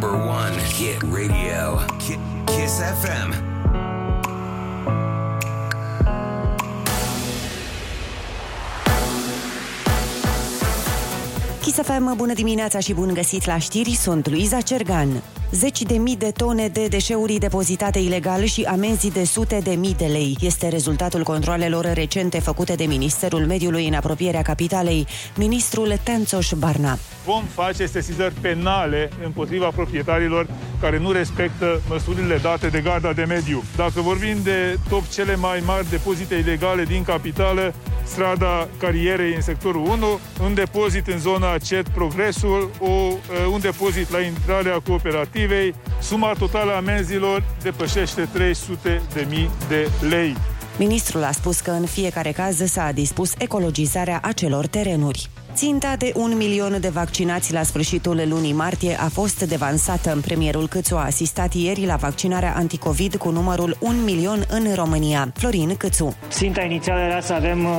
number one hit radio. Ki- Kiss FM. Chisafem, bună dimineața și bun găsit la știri, sunt Luiza Cergan. Zeci de mii de tone de deșeuri depozitate ilegal și amenzi de sute de mii de lei. Este rezultatul controlelor recente făcute de Ministerul Mediului în apropierea capitalei, ministrul Tențoș Barna. Vom face sesizări penale împotriva proprietarilor care nu respectă măsurile date de garda de mediu. Dacă vorbim de top cele mai mari depozite ilegale din capitală, strada carierei în sectorul 1, un depozit în zona CET Progresul, o, un depozit la intrarea cooperativei. Suma totală a amenzilor depășește 300 de mii de lei. Ministrul a spus că în fiecare caz s-a dispus ecologizarea acelor terenuri. Ținta de un milion de vaccinați la sfârșitul lunii martie a fost devansată. Premierul Câțu a asistat ieri la vaccinarea anticovid cu numărul 1 milion în România. Florin Câțu. Ținta inițială era să avem uh,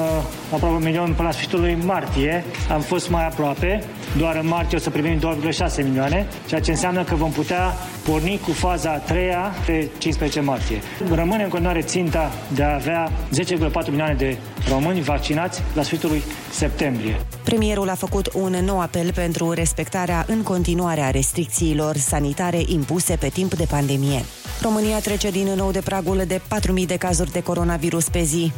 aproape un milion până la sfârșitul lui martie. Am fost mai aproape. Doar în martie o să primim 2,6 milioane, ceea ce înseamnă că vom putea porni cu faza a treia pe 15 martie. Rămâne în continuare ținta de a avea 10,4 milioane de români vaccinați la sfârșitul lui septembrie. Premierul a făcut un nou apel pentru respectarea în continuare a restricțiilor sanitare impuse pe timp de pandemie. România trece din nou de pragul de 4.000 de cazuri de coronavirus pe zi.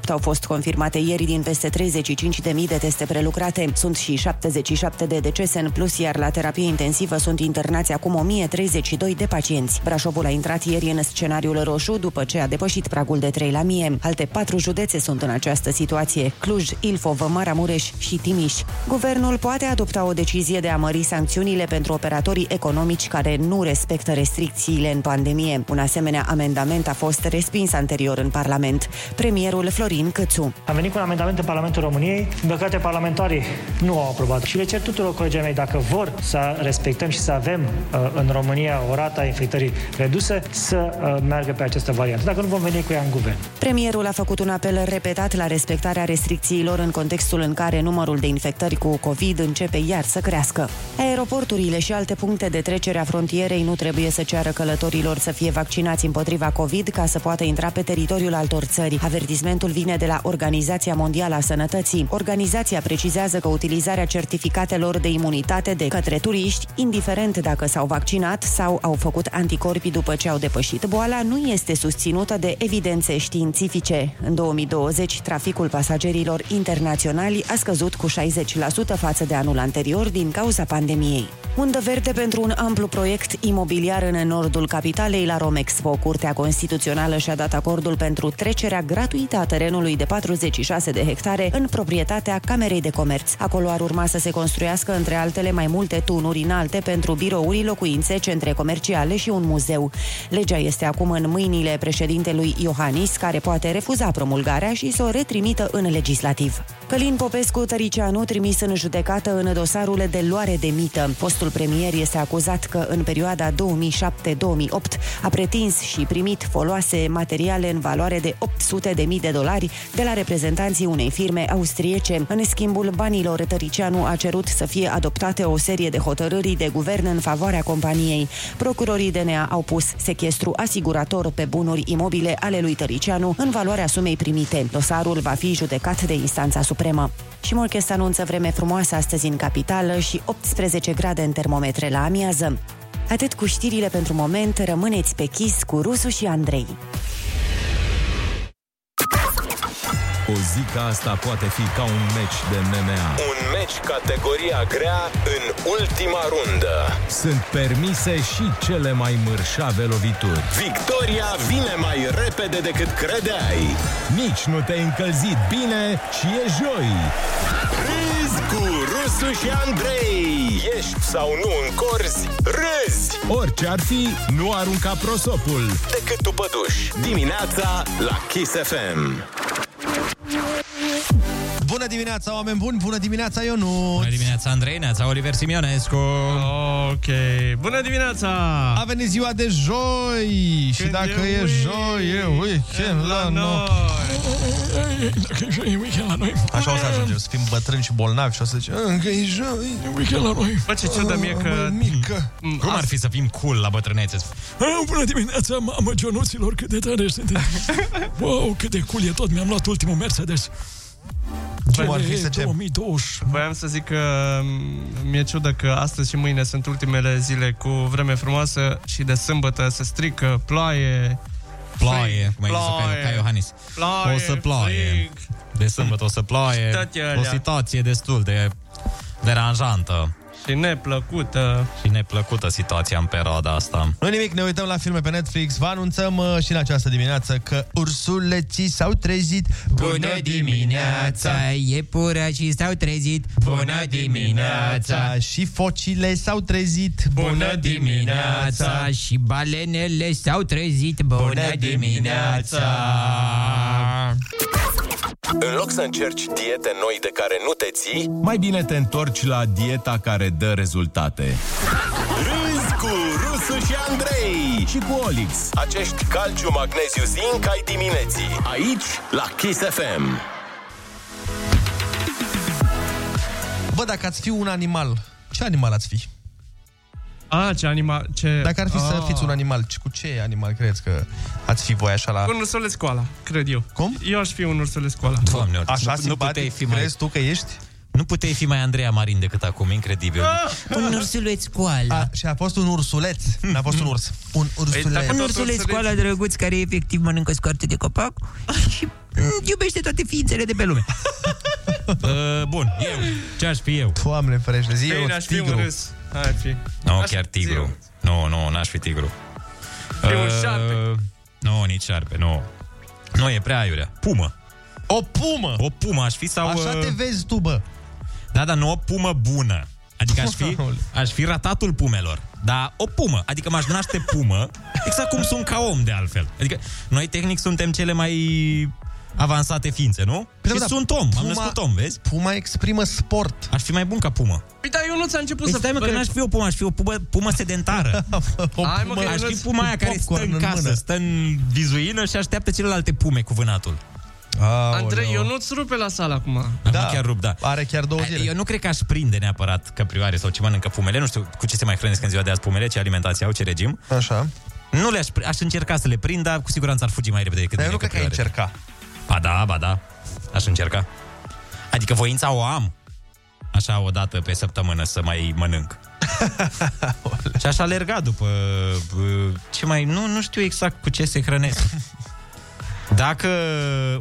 4.278 au fost confirmate ieri din peste 35.000 de teste prelucrate. Sunt și 77 de decese în plus, iar la terapie intensivă sunt internați acum 1.032 de pacienți. Brașovul a intrat ieri în scenariul roșu după ce a depășit pragul de 3 la mie. Alte patru județe sunt în această situație. Cluj, Ilfov, Maramureș și Timiș. Guvernul poate adopta o decizie de a mări sancțiunile pentru operatorii economici care nu respectă restricțiile în pandemie. Un asemenea amendament a fost respins anterior în Parlament. Premierul Florin Cățu. Am venit cu un amendament în Parlamentul României. Din păcate, parlamentarii nu au aprobat. Și le cer tuturor colegii mei, dacă vor să respectăm și să avem uh, în România o rată a infectării redusă, să uh, meargă pe această variantă. Dacă nu vom veni cu ea în guvern. Premierul a făcut un apel repetat la respectarea restricțiilor în contextul în care numărul de infectări cu COVID începe iar să crească. Aeroporturile și alte puncte de trecere a frontierei nu trebuie să ceară călătorilor să fie vaccinați împotriva COVID ca să poată intra pe teritoriul altor țări. Avertismentul vine de la Organizația Mondială a Sănătății. Organizația precizează că utilizarea certificatelor de imunitate de către turiști, indiferent dacă s-au vaccinat sau au făcut anticorpi după ce au depășit boala, nu este susținută de evidențe științifice. În 2020, traficul pasagerilor internaționali a scăzut cu 60% față de anul anterior din cauza pandemiei. Undă verde pentru un amplu proiect imobiliar în nordul capitalei la Romexpo. Curtea Constituțională și-a dat acordul pentru trecerea gratuită a terenului de 46 de hectare în proprietatea Camerei de Comerț. Acolo ar urma să se construiască, între altele, mai multe tunuri înalte pentru birouri, locuințe, centre comerciale și un muzeu. Legea este acum în mâinile președintelui Iohannis, care poate refuza promulgarea și să o retrimită în legislativ. Călin Popescu Tăricianu trimis în judecată în dosarul de luare de mită. Fostul premier este acuzat că în perioada 2007-2008 a pretins și primit foloase materiale în valoare de 800 de mii de dolari de la reprezentanții unei firme austriece. În schimbul banilor, Tăricianu a cerut să fie adoptate o serie de hotărâri de guvern în favoarea companiei. Procurorii DNA au pus sechestru asigurator pe bunuri imobile ale lui Tăricianu în valoarea sumei primite. Dosarul va fi judecat de instanța supremă. Și Morchest anunță vreme frumoasă astăzi în capitală și 18 grade în termometre la amiază. Atât cu știrile pentru moment, rămâneți pe chis cu Rusu și Andrei. O zi ca asta poate fi ca un meci de MMA. Un meci categoria grea în ultima rundă. Sunt permise și cele mai mărșave lovituri. Victoria vine mai repede decât credeai. Nici nu te-ai încălzit bine și e joi. Râzi cu Rusu și Andrei. Ești sau nu în corzi, râzi. Orice ar fi, nu arunca prosopul. Decât tu păduși. Dimineața la Kiss FM. Bună dimineața, oameni buni! Bună dimineața, Ionut! Bună dimineața, Andrei, neața, Oliver Simionescu. Ok. Bună dimineața! A venit ziua de joi! și Când dacă e e, joi, e weekend la noi! Dacă e joi, e weekend la noi. Așa o să ajungem, să fim bătrâni și bolnavi și o să zicem, încă e joi! E weekend la noi. Bă, ce ciudă mie că... Mică! Cum ar fi să fim cool la bătrânețe? Ah, bună dimineața, mamă, Ionuților, cât de tare sunteți. Wow, cât de cool e tot, mi-am luat ultimul Mercedes. Cum ar fi să ce? 2020. Voiam să zic că m, mi-e ciudă că astăzi și mâine sunt ultimele zile cu vreme frumoasă și de sâmbătă se strică, ploaie, Ploaie, cum ai zis ca, Ploaie. ca Iohannis. ploaie, O să ploaie. frig. De sâmbătă o să ploaie. Toate O alea. situație destul de deranjantă Și neplăcută. și neplăcută situația în perioada asta. Nu nimic, ne uităm la filme pe Netflix. Vă anunțăm uh, și în această dimineață că ursuleții s-au trezit. iepurașii s-au trezit. Și focile s-au trezit. Și balenele s-au trezit. Bună dimineața! În loc să încerci diete noi de care nu te ții, Mai bine te întorci la dieta care dă rezultate. râzi cu Rusu și Andrei. Și cu Olix. Acești calciu, magneziu, zinc ai dimineții. Aici, la Kiss FM. Bă, dacă ați fi un animal, ce animal ați fi? A, ce animal... Ce... Dacă ar fi să Ah. fiți un animal, cu ce animal credeți că ați fi voi așa la... Un ursuleț coala, cred eu. Cum? Eu aș fi un ursuleț coala. Doamne, Așa nu, nu puteai simpatic, fi mai... crezi tu că ești? Nu puteai fi mai Andreea Marin decât acum, incredibil. Un ursuleț cu ala. A, și a fost un ursuleț, n-a fost un urs. Un ursuleț. dacă Un tot ursuleț cu ursuleți- ala drăguț care efectiv mănâncă scoarte de copac și mm, iubește toate ființele de pe lume. uh, bun, eu. Ce aș fi eu? Doamne ferește, zi eu, Bine, aș fi tigru. un râs. Hai fi. Nu, Aș- chiar tigru. zi-o. Nu, nu, n-aș fi tigru. E un șarpe. Nu, nici șarpe, nu. Nu, e prea aiurea. Pumă. O pumă! O pumă aș fi sau... Așa uh, te vezi tu, bă. Da, dar nu o pumă bună. Adică aș fi, aș fi ratatul pumelor. Dar o pumă. Adică m-aș naște pumă, exact cum sunt ca om de altfel. Adică noi tehnic suntem cele mai avansate ființe, nu? Păi și da, sunt om, am născut om, vezi? Puma exprimă sport. Aș fi mai bun ca pumă. Păi, dar eu nu ți-a început Păi să... stai mă, că n-aș fi o pumă, aș fi o pumă, pumă sedentară. O Hai, mă, pumă, că Aș fi Ionuț, puma aia cu care stă popcorn în în casă, mână. stă în vizuină și așteaptă celelalte pume cu vânatul. Andrei, eu nu-ți rupe la sală acum. Da. Da. chiar rup, da. Are chiar două zile. Eu nu cred că aș prinde neapărat căprioare sau ce mănâncă pumele. Nu știu cu ce se mai hrănesc în ziua de azi pumele, ce alimentație au, ce regim. Așa. Nu le-aș pri- aș încerca să le prind, dar cu siguranță ar fugi mai repede decât Dar eu mine nu cred că ai căprioare. încerca. Ba da, ba da. Aș încerca. Adică voința o am. Așa o dată pe săptămână să mai mănânc. și aș alerga după uh, ce mai... Nu, nu știu exact cu ce se hrănesc. Dacă...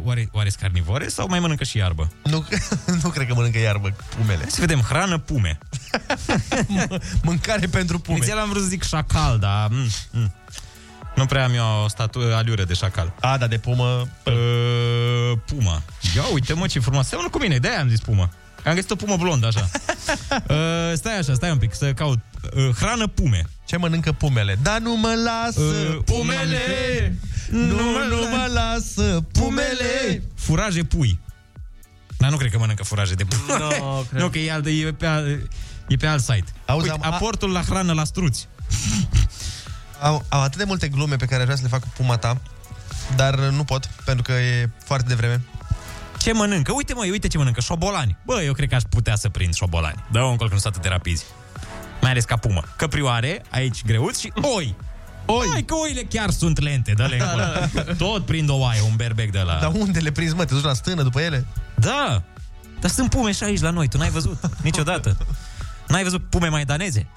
Oare, oare sunt carnivore sau mai mănâncă și iarbă? Nu, nu cred că mănâncă iarbă pumele. Hai să vedem, hrană pume. Mâncare pentru pume. Inițial am vrut să zic șacal, dar... Mm, mm. Nu prea am eu o statu aliură de șacal. A, da, de pumă... Uh, puma. Ia uite mă ce frumos. Seamănă cu mine, de-aia am zis pumă. Am găsit o pumă blondă, așa. uh, stai așa, stai un pic, să caut. Uh, hrană pume. Ce mănâncă pumele? Da, nu mă lasă Uh, pumele! Nu, nu mă lasă pumele! Furaje pui. Dar nu cred că mănâncă furaje de pui. Nu, cred. nu, că e, alt, e, pe, al- e pe alt site. Auzi, Uite, am- aportul la hrană la struți. Am, am atât de multe glume pe care aș vrea să le fac cu puma ta, dar nu pot, pentru că e foarte devreme. Ce mănâncă? Uite mă, uite ce mănâncă. Șobolani. Bă, eu cred că aș putea să prind șobolani. Dă un încolo că nu sunt atât de rapizi. Mai ales ca pumă. Căprioare, aici greuți și oi. Oi. Hai că oile chiar sunt lente, dă-le încolo. Tot prind o oaie, un berbec de la... Dar unde le prinzi, mă? Te duci la stână după ele? Da, dar sunt pume și aici la noi, tu n-ai văzut niciodată. N-ai văzut pume maidaneze?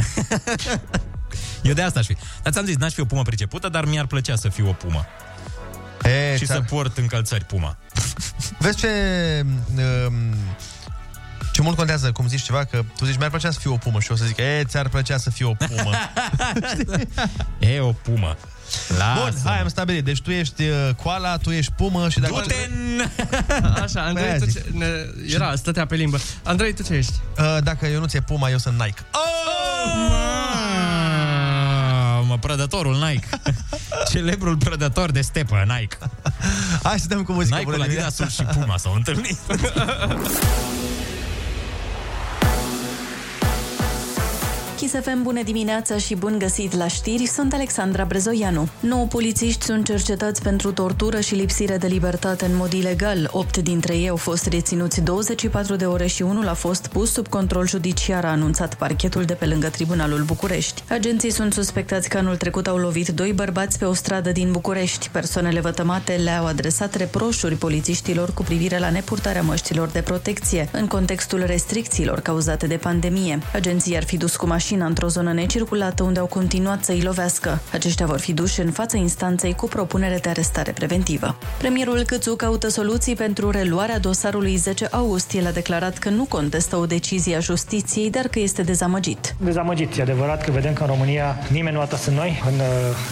Eu de asta aș fi. Dar ți-am zis, n-aș fi o pumă pricepută, dar mi-ar plăcea să fiu o pumă. E, și ți-ar- să port încălțări puma. Vezi ce... Um, ce mult contează, cum zici ceva, că tu zici, mi-ar plăcea să fiu o pumă și eu o să zic, e, ți-ar plăcea să fiu o pumă. E o pumă. Lasă Bun, hai, am stabilit. Deci tu ești uh, coala, tu ești pumă și dacă... Du-te în... Așa, Andrei, Aia tu zic. ce... Ne... Era, stătea pe limbă. Andrei, tu ce ești? Uh, dacă eu nu ți-e puma, eu sunt Nike. Mamă, prădătorul Nike. Celebrul prădător de stepă, Nike. Hai să dăm cu muzică. Nike-ul, Bună dimineața. Adidasul și Puma s-au întâlnit. Kiss FM, bună dimineața și bun găsit la știri, sunt Alexandra Brezoianu. 9 polițiști sunt cercetați pentru tortură și lipsire de libertate în mod ilegal. 8 dintre ei au fost reținuți 24 de ore și unul a fost pus sub control judiciar, a anunțat parchetul de pe lângă Tribunalul București. Agenții sunt suspectați că anul trecut au lovit doi bărbați pe o stradă din București. Persoanele vătămate le-au adresat reproșuri polițiștilor cu privire la nepurtarea măștilor de protecție în contextul restricțiilor cauzate de pandemie. Agenții ar fi dus cu mașina într-o zonă necirculată unde au continuat să-i lovească. Aceștia vor fi duși în fața instanței cu propunere de arestare preventivă. Premierul Câțu caută soluții pentru reluarea dosarului 10 august. El a declarat că nu contestă o decizie a justiției, dar că este dezamăgit. Dezamăgit, e adevărat că vedem că în România nimeni nu a tras în noi în uh,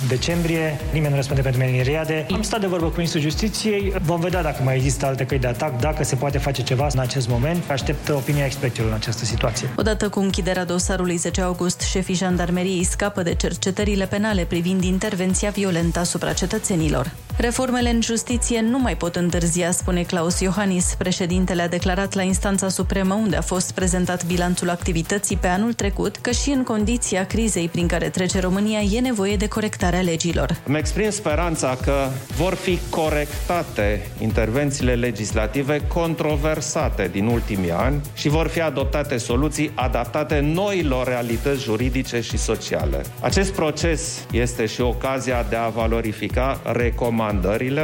decembrie, nimeni nu răspunde pentru meniriade. Am stat de vorbă cu Ministrul Justiției, vom vedea dacă mai există alte căi de atac, dacă se poate face ceva în acest moment. Aștept opinia experților în această situație. Odată cu închiderea dosarului 10 august, șefii jandarmeriei scapă de cercetările penale privind intervenția violentă asupra cetățenilor. Reformele în justiție nu mai pot întârzia, spune Claus Iohannis. Președintele a declarat la instanța supremă, unde a fost prezentat bilanțul activității pe anul trecut, că și în condiția crizei prin care trece România e nevoie de corectarea legilor. Îmi exprim speranța că vor fi corectate intervențiile legislative controversate din ultimii ani și vor fi adoptate soluții adaptate noilor realități juridice și sociale. Acest proces este și ocazia de a valorifica recomandările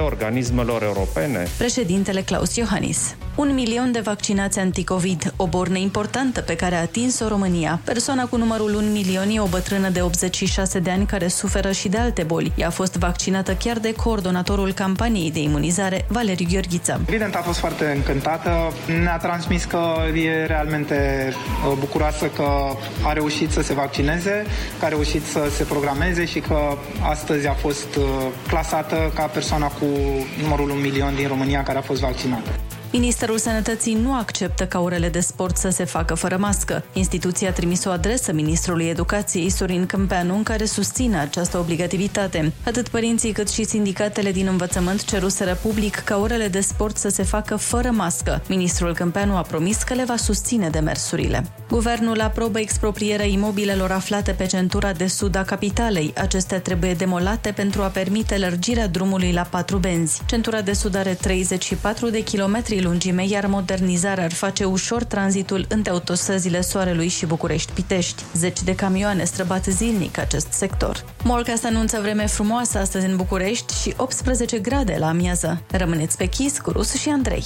organismelor europene Președintele Claus Iohannis. Un milion de vaccinați anticovid, o bornă importantă pe care a atins-o România. Persoana cu numărul 1 milion e o bătrână de 86 de ani care suferă și de alte boli. Ea a fost vaccinată chiar de coordonatorul campaniei de imunizare, Valeriu Gheorghiță. Evident, a fost foarte încântată. Ne-a transmis că e realmente uh, bucuroasă că a reușit să se vaccineze, că a reușit să se programeze și că astăzi a fost uh, clasată ca persoana cu numărul 1 milion din România care a fost vaccinată. Ministerul Sănătății nu acceptă ca orele de sport să se facă fără mască. Instituția a trimis o adresă Ministrului Educației, Sorin Câmpeanu, în care susține această obligativitate. Atât părinții cât și sindicatele din învățământ ceruseră public ca orele de sport să se facă fără mască. Ministrul Câmpeanu a promis că le va susține demersurile. Guvernul aprobă exproprierea imobilelor aflate pe centura de sud a capitalei. Acestea trebuie demolate pentru a permite lărgirea drumului la patru benzi. Centura de sud are 34 de kilometri lungime, iar modernizarea ar face ușor tranzitul între autostrăzile Soarelui și București-Pitești. Zeci de camioane străbat zilnic acest sector. Morcast anunță vreme frumoasă astăzi în București și 18 grade la amiază. Rămâneți pe chis cu Rus și Andrei.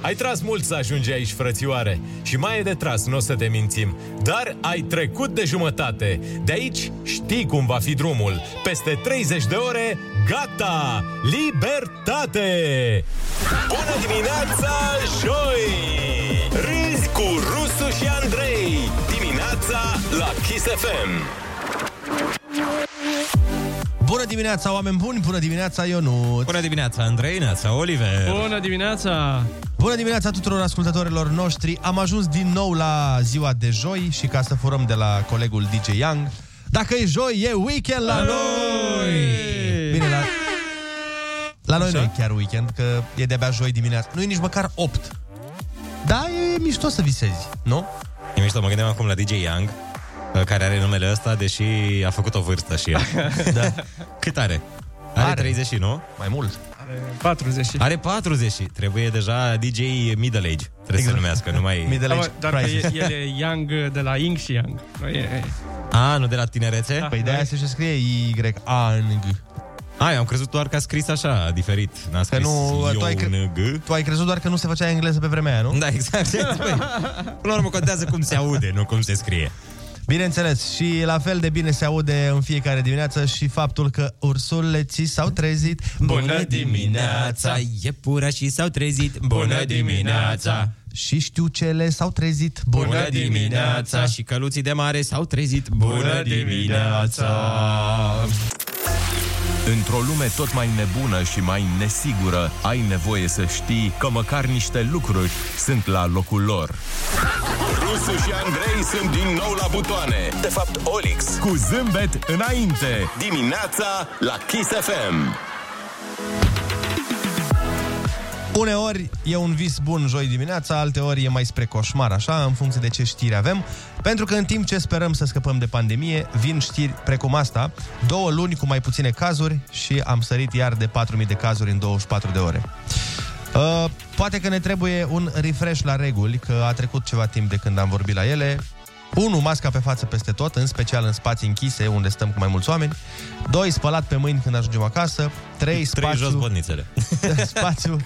Ai tras mult să ajungi aici, frățioare, și mai e de tras, nu o să te mințim. Dar ai trecut de jumătate. De aici știi cum va fi drumul. Peste 30 de ore, gata! Libertate! Bună dimineața, joi! Râzi cu Rusu și Andrei. Dimineața la Kiss FM. Bună dimineața, oameni buni! Bună dimineața, Ionut! Bună dimineața, Andrei, neața, Oliver! Bună dimineața! Bună dimineața tuturor ascultătorilor noștri! Am ajuns din nou la ziua de joi și ca să furăm de la colegul DJ Young, dacă e joi, e weekend la noi! Bine, la, la noi nu e chiar weekend, că e de-abia joi dimineața. Nu e nici măcar 8. Da, e mișto să visezi, nu? E mișto, mă gândeam acum la DJ Young, care are numele ăsta, deși a făcut o vârstă și el. da. Cât are? Are, Are. 30, nu? Mai mult. Are 40. Are 40. Trebuie deja DJ Middle Age. Trebuie exact. să numească, nu mai... Middle Da, Age mă, dar că Crisis. e, el e Young de la Ying și Yang. Nu e- A, nu de la tinerețe? Da. Păi de-aia se și scrie Y-A-N-G. A, eu am crezut doar că a scris așa, diferit. N-a Că scris nu, tu ai, cre- Ion-G. tu ai crezut doar că nu se făcea engleză pe vremea aia, nu? Da, exact. Păi, Până la urmă contează cum se aude, nu cum se scrie. Bineînțeles, și la fel de bine se aude în fiecare dimineață și faptul că ursuleții s-au trezit. Iepurașii s-au trezit. Și știucele s-au trezit. Și căluții de mare s-au trezit. Într-o lume tot mai nebună și mai nesigură, ai nevoie să știi că măcar niște lucruri sunt la locul lor. Rusu și Andrei sunt din nou la butoane. De fapt, Olix. Cu zâmbet înainte. Dimineața la Kiss FM. Uneori e un vis bun joi dimineața, alteori e mai spre coșmar, așa, în funcție de ce știri avem. Pentru că în timp ce sperăm să scăpăm de pandemie, vin știri precum asta, două luni cu mai puține cazuri și am sărit iar de 4.000 de cazuri în 24 de ore. Uh, poate că ne trebuie un refresh la reguli, că a trecut ceva timp de când am vorbit la ele. 1. Masca pe față peste tot, în special în spații închise, unde stăm cu mai mulți oameni. 2. Spălat pe mâini când ajungem acasă. 3. Spațiu, Trei jos botnițele. spațiu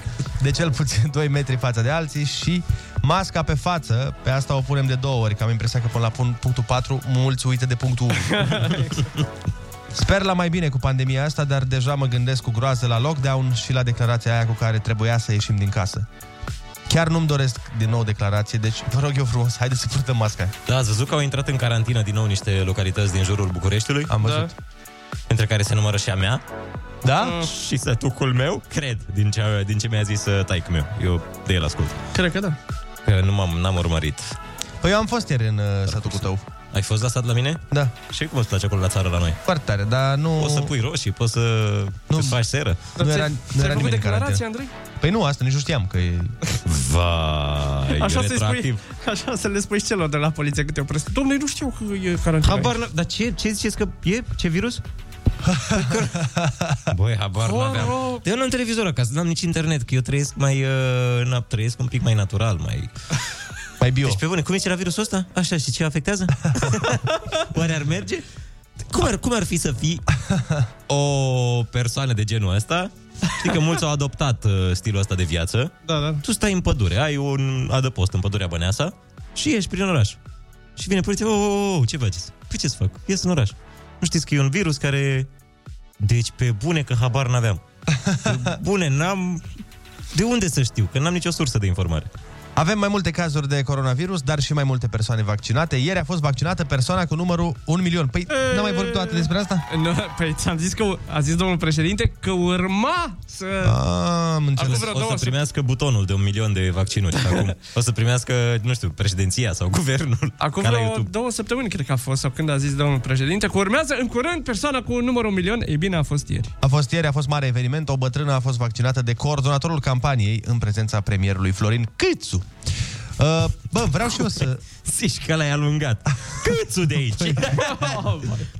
de cel puțin 2 metri față de alții și masca pe față, pe asta o punem de două ori, că am impresia că până la pun- punctul 4 mulți uită de punctul 1. Sper la mai bine cu pandemia asta, dar deja mă gândesc cu groază la lockdown și la declarația aia cu care trebuia să ieșim din casă. Chiar nu-mi doresc din nou declarație, deci vă rog eu frumos, haideți să purtăm masca. Da, ați văzut că au intrat în carantină din nou niște localități din jurul Bucureștiului? Am văzut. Da. Între care se numără și a mea. Da? Și sătucul meu, cred, din ce, din ce mi-a zis uh, taică meu. Eu de el ascult. Cred că da. Că nu m-am, n-am urmărit. Păi eu am fost ieri în uh, satul cu tău. Ai fost la stat la mine? Da. Și cum îți place acolo la țară la noi? Foarte tare, dar nu... Poți să pui roșii, poți să nu. îți faci seră. Nu era, nu ți-ai era făcut nimeni în declarație, carantină. Andrei? Păi nu, asta nici nu știam că e... Vai, Așa, să spui, retroactiv. așa să le spui și celor de la poliție câte o opresc. Domnule, nu știu că e carantină. Habar n- Dar ce, ce ziceți că e? Ce virus? Băi, habar n-aveam. Eu nu am televizor acasă, n-am nici internet, că eu trăiesc mai... Uh, na, trăiesc un pic mai natural, mai... Mai bio. Deci pe bune, cum zice la virusul ăsta? Așa, și ce afectează? Oare ar merge? Cum ar, cum ar fi să fii o persoană de genul ăsta? Știi că mulți au adoptat uh, stilul ăsta de viață. Da, da. Tu stai în pădure, ai un adăpost în pădurea Băneasa și ieși prin oraș. Și vine poliția, oh, oh, oh, ce faceți? Păi ce să fac? Ies în oraș. Nu știți că e un virus care... Deci pe bune că habar n-aveam. Pe bune, n-am... De unde să știu? Că n-am nicio sursă de informare. Avem mai multe cazuri de coronavirus, dar și mai multe persoane vaccinate. Ieri a fost vaccinată persoana cu numărul 1 milion. Păi, n-am mai vorbit toată despre asta? Nu, păi ți-am zis că a zis domnul președinte că urma să... Am înțeles. Acum vreo O două să primească butonul de un milion de vaccinuri acum. O să primească, nu știu, președinția sau guvernul. Acum ca la vreo YouTube. două săptămâni, cred că a fost, sau când a zis domnul președinte, că urmează în curând persoana cu numărul un milion. Ei bine, a fost ieri. A fost ieri, a fost mare eveniment. O bătrână a fost vaccinată de coordonatorul campaniei în prezența premierului Florin Câțu. Uh, bă, vreau și eu să... Zici că l-ai alungat. Câțu de aici.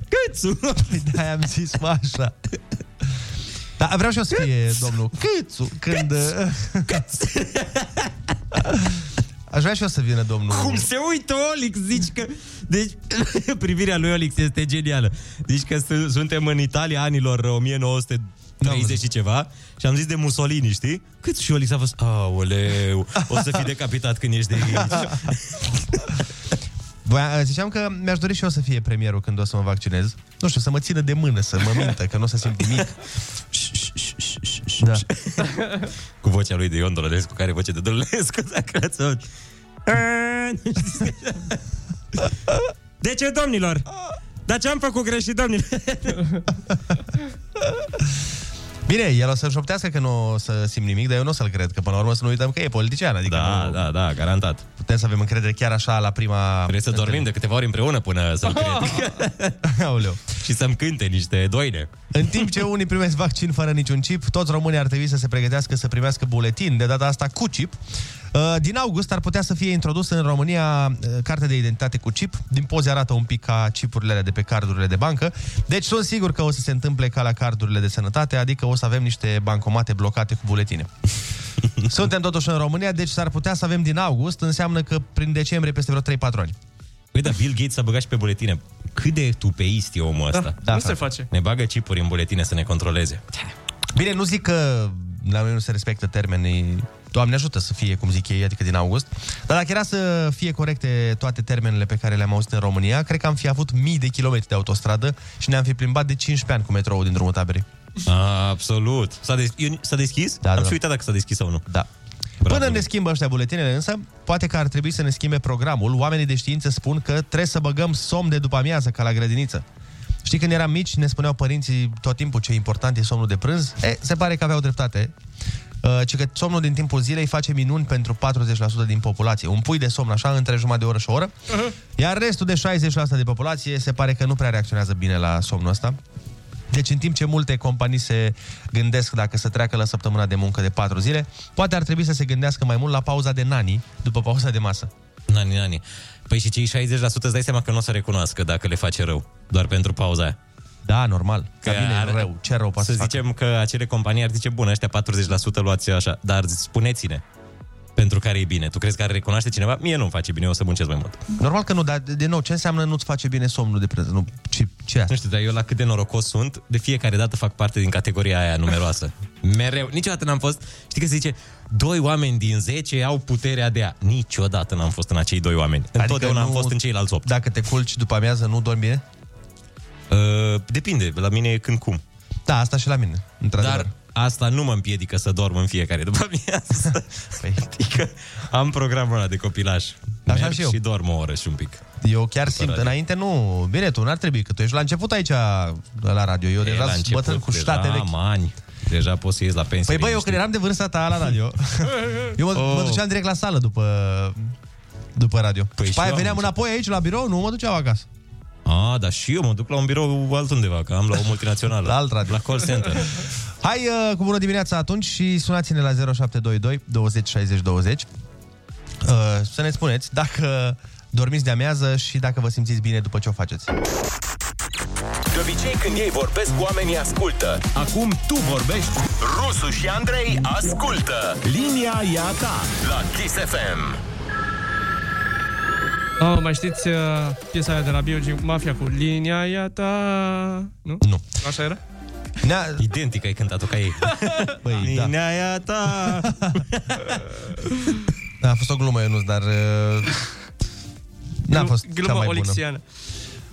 Câțu. Păi de am zis mă așa. Da, vreau și eu să fie domnul Câțu când... Aș vrea și eu să vină domnul... Cum se uită Olix, zici că... Deci, privirea lui Olix este genială. Zici că su- suntem în Italia anilor 1930 și ceva și am zis de Mussolini, știi? Cât și Olix a fost... Aoleu, o să fii decapitat când ești de aici. Voia, ziceam că mi-aș dori și eu să fie premierul când o să mă vaccinez. Nu știu, să mă țină de mână, să mă mintă, că nu o să simt nimic. Da. Cu vocea lui de Ion Dolărescu, care voce de Dolărescu, dacă ați auzit. De ce, domnilor? Dar ce am făcut greșit, domnilor? Bine, el o să șoptească că nu o să simt nimic, dar eu nu o să-l cred, că până la urmă să nu uităm că e politician. Adică Da, nu... da, da, garantat. Putem să avem încredere chiar așa la prima... Trebuie să dormim de câteva ori împreună până să-l cred. Aoleu. Și să-mi cânte niște doine. În timp ce unii primesc vaccin fără niciun chip, toți românii ar trebui să se pregătească să primească buletin, de data asta cu chip. Uh, Din august ar putea să fie introdusă în România uh, carte de identitate cu chip. Din poze arată un pic ca chipurile alea de pe cardurile de bancă. Deci sunt sigur că o să se întâmple ca la cardurile de sănătate, adică o să avem niște bancomate blocate cu buletine. Suntem totuși în România, deci s-ar putea să avem din august, înseamnă că prin decembrie peste vreo 3-4 ani. Păi da, Bill Gates a băgat și pe buletine. Cât de tupeist e omul ăsta. Da, nu se face. Ne bagă chipuri în buletine să ne controleze. Bine, nu zic că la noi nu se respectă termenii. Doamne ajută să fie, cum zic ei, adică din august. Dar dacă era să fie corecte toate termenele pe care le-am auzit în România, cred că am fi avut mii de kilometri de autostradă și ne-am fi plimbat de 15 ani cu metrou din drumul taberei. A, absolut. S-a, des- eu- s-a deschis? Da, Am da, și da. uitat dacă s-a deschis sau nu. Da. Până ne schimbă ăștia buletinele însă, poate că ar trebui să ne schimbe programul. Oamenii de știință spun că trebuie să băgăm somn de după amiază, ca la grădiniță. Știi, când eram mici, ne spuneau părinții tot timpul ce important e somnul de prânz? E, se pare că aveau dreptate. Uh, ci că somnul din timpul zilei face minuni pentru 40% din populație. Un pui de somn așa între jumătate de oră și o oră, iar restul de 60% de populație se pare că nu prea reacționează bine la somnul ăsta. Deci în timp ce multe companii se gândesc dacă să treacă la săptămâna de muncă de 4 zile, poate ar trebui să se gândească mai mult la pauza de nani după pauza de masă. Nani, nani. Păi și cei 60% îți dai seama că nu o să recunoască dacă le face rău, doar pentru pauza aia. Da, normal. Că Dar bine, ar- rău. Ce rău poate Să să facă? zicem că acele companii ar zice, bun, ăștia 40% luați așa, dar spuneți-ne pentru care e bine. Tu crezi că ar recunoaște cineva? Mie nu-mi face bine, eu o să muncesc mai mult. Normal că nu, dar de, de nou, ce înseamnă nu-ți face bine somnul de prezent? Nu, ce, ce asta? Nu știu, dar eu la cât de norocos sunt, de fiecare dată fac parte din categoria aia numeroasă. Mereu. Niciodată n-am fost... Știi că se zice, doi oameni din 10 au puterea de a... Niciodată n-am fost în acei doi oameni. Adică Întotdeauna am fost în ceilalți 8. Dacă te culci după amiază, nu dormi bine? Uh, depinde, la mine e când cum. Da, asta și la mine, într-adevăr. Dar asta nu mă împiedică să dorm în fiecare după amiază. Păi. adică am programul ăla de copilaj. Așa Merg și eu. și dorm o oră și un pic. Eu chiar După simt, radio. înainte nu, bine, tu n-ar trebui, că tu ești la început aici la radio, eu E, deja la sunt început, bătrân cu deja ștate am vechi. ani. Deja poți să ies la pensie. Păi băi, eu liniștit. când eram de vârsta ta la radio, eu mă, Oh. mă duceam direct la sală după, după radio. Păi și și pe aia eu am veneam înapoi aici la birou, nu mă duceam acasă. A, dar și eu mă duc la un birou altundeva, că am la o multinațională. La alt radio. La call center. Hai uh, cu bună dimineața atunci și sunați-ne la 0722 20 60 20 uh, să ne spuneți dacă dormiți de amiază și dacă vă simțiți bine după ce o faceți. De obicei când ei vorbesc, oamenii ascultă. Acum tu vorbești, Rusu și Andrei ascultă. linia e a ta. La Kiss FM. Oh, mai știți uh, piesa aia de la Biogi, Mafia cu Linia ia ta... Nu? Nu. Așa era? Nea... Identic ai cântat-o ca ei. Păi, da. Linia ta. Da, a fost o glumă, Ionuț, dar... Uh, n-a Glu- fost glumă cea mai bună. olixiană.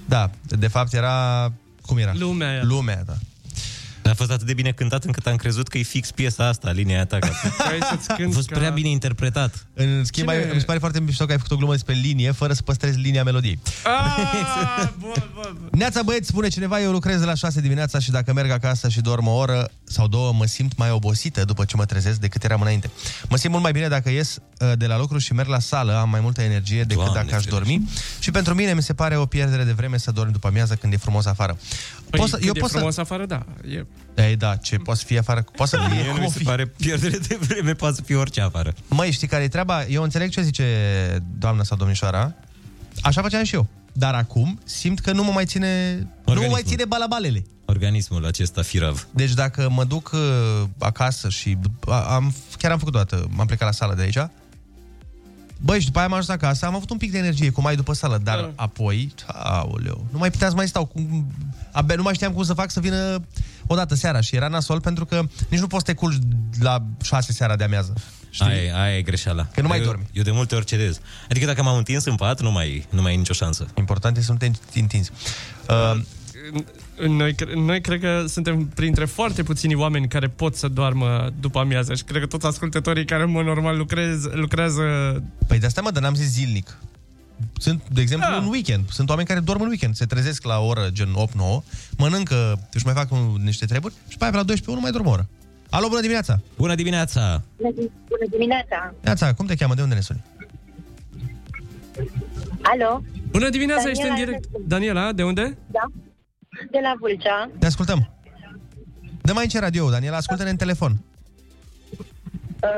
Da, de fapt era... Cum era? Lumea aia. Lumea, da. A fost atât de bine cântat încât am crezut că e fix piesa asta, linia aia ta. Că Vrei să-ți a cânti fost ca... prea bine interpretat. În schimb, Cine- ai, mi se pare foarte mișto că ai făcut o glumă despre linie fără să păstrezi linia melodiei. Ah, bun, bun, bun. Neața băieți, spune cineva, eu lucrez de la 6 dimineața și dacă merg acasă și dorm o oră sau două, mă simt mai obosită după ce mă trezesc decât eram înainte. Mă simt mult mai bine dacă ies uh, de la lucru și merg la sală, am mai multă energie decât Doamne dacă aș ferește. dormi și pentru mine mi se pare o pierdere de vreme să dormi după amiază când e frumos afară. Păi, Poți să, când eu e pot frumos să... afară, da. E... Ei, da, ce poate să fie afară? Poate să fie Mie nu cum mi o se fi. pare pierdere de vreme, poate să fie orice afară. Măi, știi care e treaba? Eu înțeleg ce zice doamna sau domnișoara. Așa făceam și eu. Dar acum simt că nu mă mai ține... Nu mă mai Organismul. ține balabalele. Organismul acesta firav. Deci dacă mă duc uh, acasă și a- am, chiar am făcut o dată, m-am plecat la sală de aici, Băi, și după aia am ajuns acasă, am avut un pic de energie, cum ai după sală, dar Da. apoi, aoleu, nu mai puteam să mai stau, cum, abia nu mai știam cum să fac să vină o dată seara și era nasol pentru că nici nu poți să te culci la 6 seara de amiază. Știi? Aia, aia e greșeala. Că nu mai eu, dormi. Eu de multe ori cedez. Adică dacă m-am întins în pat, nu mai, nu mai e nicio șansă. Important e să nu te întinzi. Uh, Noi, cre- noi cred că suntem printre foarte puțini oameni care pot să doarmă după amiază și cred că toți ascultătorii care în mod normal lucrez, lucrează... Păi de asta mă, dar n-am zis zilnic. Sunt, de exemplu, Da. în weekend. Sunt oameni care dorm în weekend. Se trezesc la o oră, gen 8-9, mănâncă, își mai fac un, niște treburi și pe aia pe la 12 nu mai dorm o oră. Alo, bună dimineața! Bună dimineața! Bună dimineața! Neața, cum te cheamă? De unde ne suni? Alo? Bună dimineața, Daniela ești în direct. Ionescu. Daniela, de unde? Da? De la Vâlcea. Te ascultăm. Dă mai ce radio, Daniela, ascultă-ne în telefon. Uh,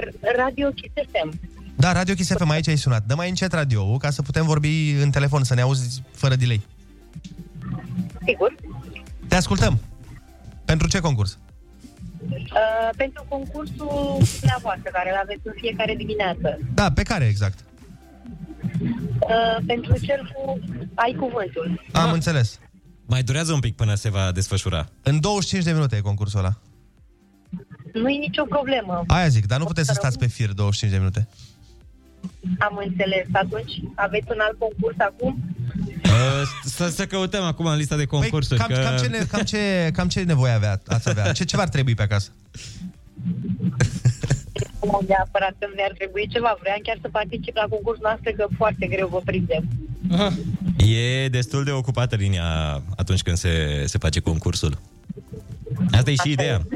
R- Radio Kiss FM. Da, Radio Kiss FM, aici ai sunat. Dă mai încet radio ca să putem vorbi în telefon, să ne auzi fără delay. Sigur. Te ascultăm. Pentru ce concurs? Uh, pentru concursul dumneavoastră, care îl aveți în fiecare dimineață. Da, pe care exact? Uh, pentru cel cu Ai Cuvântul. Am înțeles. Mai durează un pic până se va desfășura. În 25 de minute e concursul ăla. Nu e nicio problemă. Aia zic, dar nu puteți să stați pe fir 25 de minute. Am înțeles. Atunci aveți un alt concurs acum? Uh, să, să căutăm acum în lista de concursuri. Păi, cam, că... cam, ce, ne, cam, ce, cam ce nevoie avea, ați avea? Ce, ce v-ar trebui pe acasă? Nu neapărat că mi-ar trebui ceva. Vreau chiar să particip la concursul noastră, că foarte greu vă prindem. E destul de ocupată linia atunci când se, se face concursul. Asta e și ideea.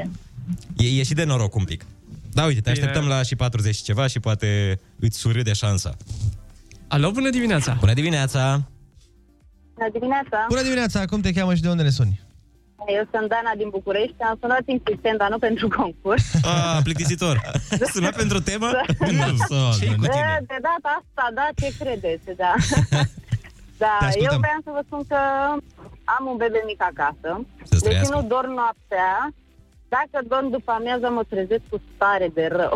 E, e și de noroc un pic. Da, uite, te Bine. așteptăm la și 40 și ceva și poate îți surâde șansa. Alo, bună dimineața! Bună dimineața! Bună dimineața! Bună dimineața, cum te cheamă și de unde ne suni? Eu sunt Dana din București, am sunat insistent, dar nu pentru concurs. Ah, plictisitor. Sunat pentru o temă? Ce-i cu De, tine? de data asta, da, ce credeți, da. da, Te ascultăm. eu vreau să vă spun că am un bebe mic acasă, Să-ți deci trăiască. nu dorm noaptea. Dacă dorm după amiază, mă trezesc cu stare de rău.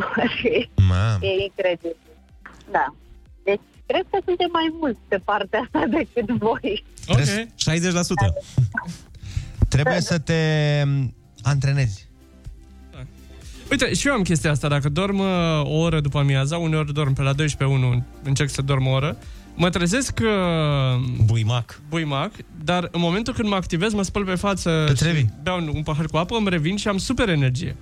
Mamă. e incredibil. Da. Deci, cred că suntem mai mulți pe partea asta decât voi. Ok. 60%. Trebuie să te m, antrenezi. Uite, și eu am chestia asta. Dacă dorm uh, o oră după amiaza, uneori dorm pe la 12 1, încerc să dorm o oră, mă trezesc uh, buimac. buimac, dar în momentul când mă activez, mă spăl pe față și beau un, un pahar cu apă, îmi revin și am super energie.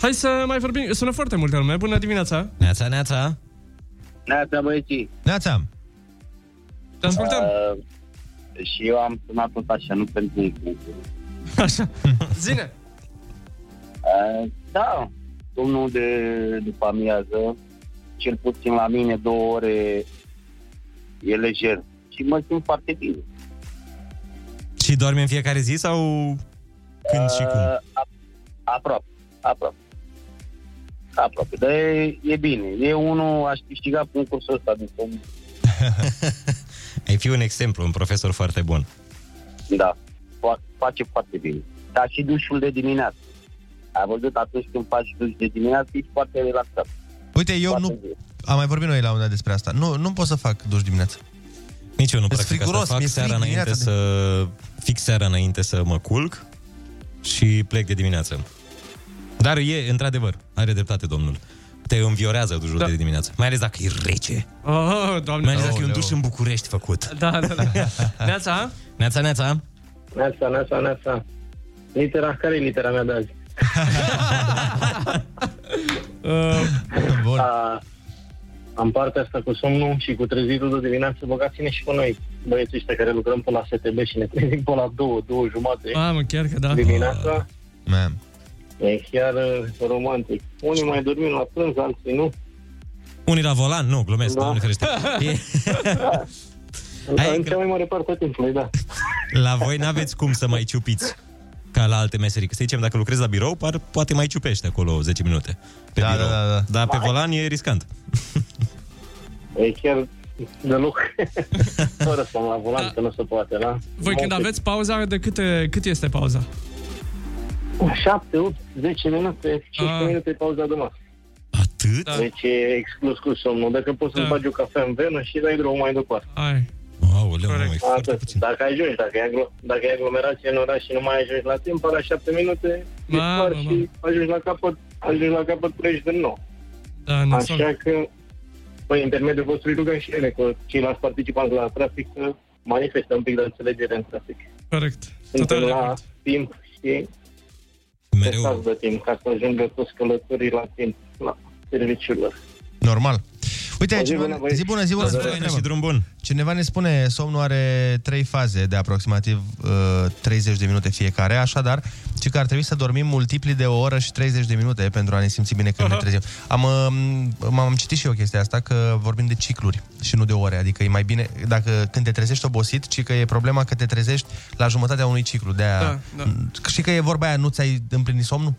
Hai să mai vorbim. Sună foarte multă lume. Bună dimineața! Neața, neața! Neața, băieții. Neața! Te ascultăm! Uh, și eu am sunat tot așa, nu pentru un concurs. Așa. Zine! Uh, da, domnul de după amiază, cel puțin la mine două ore e lejer și mă simt foarte bine. Și dormi în fiecare zi sau când și cum? Uh, a- aproape, aproape. Aproape, dar e, e bine. E unul, aș câștiga concursul ăsta de somn. Ai fi un exemplu, un profesor foarte bun. Da, fa- face foarte bine. Dar și dușul de dimineață. Ai văzut atunci când faci duș de dimineață, ești foarte relaxat. Uite, eu nu... Am mai vorbit noi la un dat despre asta. Nu, nu pot să fac duș dimineața. Nici eu nu Îs practic friguros, asta. Fac mi-e seara frig înainte dimineața să... Fix seara înainte să mă culc și plec de dimineață. Dar e, într-adevăr, are dreptate domnul. Te înviorează dușul Da. de dimineață. Mai ales dacă e rece. Oh, doamne! Mai ales dacă e un Aoleu. duș în București făcut. Da, da, da. Neața? Neața, neața. Neața, neața, neața. Litera, care e litera mea de azi? Bun. A, am partea asta cu somnul și cu trezitul de dimineață, băgați-ne și pe noi, băieții ăștia care lucrăm pe la STB și ne trezim pe la două, două jumate Mamă, chiar că da. dimineața. Man. E chiar uh, romantic. Unii mai dormim la prânz, alții nu. Unii la volan? Nu, glumesc, da. doamne ferește. E, Dar în cea mai mare parte a timpului, da. la voi n-aveți cum să mai ciupiți ca la alte meserii. Că să zicem, dacă lucrezi la birou, par, poate mai ciupești acolo 10 minute. Pe Da, birou. da, da, da. Dar pe volan e riscant. E chiar deloc. Fără să mă la volan, că nu se poate, da? Voi când aveți pauza, de câte, cât este pauza? 7, 8, 10 minute, 15 Ah. minute e pauza de masă. Atât? Da. Deci e exclus cu somnul. Dacă poți să-ți Da. bagi o cafea în venă și dai drumul mai departe. Ai. Aoleu, mă, e foarte Atât. puțin. Dacă ajungi, dacă e, aglo- dacă e aglomerație în oraș și nu mai ajungi la timp, la 7 minute, Mamă, dispar și ajungi la capăt, ajungi la capăt pleci din nou. Da, nasol. Așa că, păi, intermediul vostru îi rugăm și ele, că ceilalți participanți la trafic să manifestă un pic de înțelegere în trafic. Corect. Suntem Total de la acord. timp și Mereu. de timp ca să ajungă toți călătorii la timp la serviciul lor. Normal. Uite, O zi cineva, bună, băieți. zi bună, zi bună. Zi să faină vedem. și drum bun. Cineva ne spune, somnul are trei faze de aproximativ uh, 30 de minute fiecare, așadar, ci că ar trebui să dormim multipli de o oră și 30 de minute pentru a ne simți bine când ne trezim. Am, uh, m-am citit și eu chestia asta, că vorbim de cicluri și nu de ore, adică e mai bine dacă când te trezești obosit, ci că e problema că te trezești la jumătatea unui ciclu. De aia, Da, da. Și că e vorba aia, nu ți-ai împlinit somnul?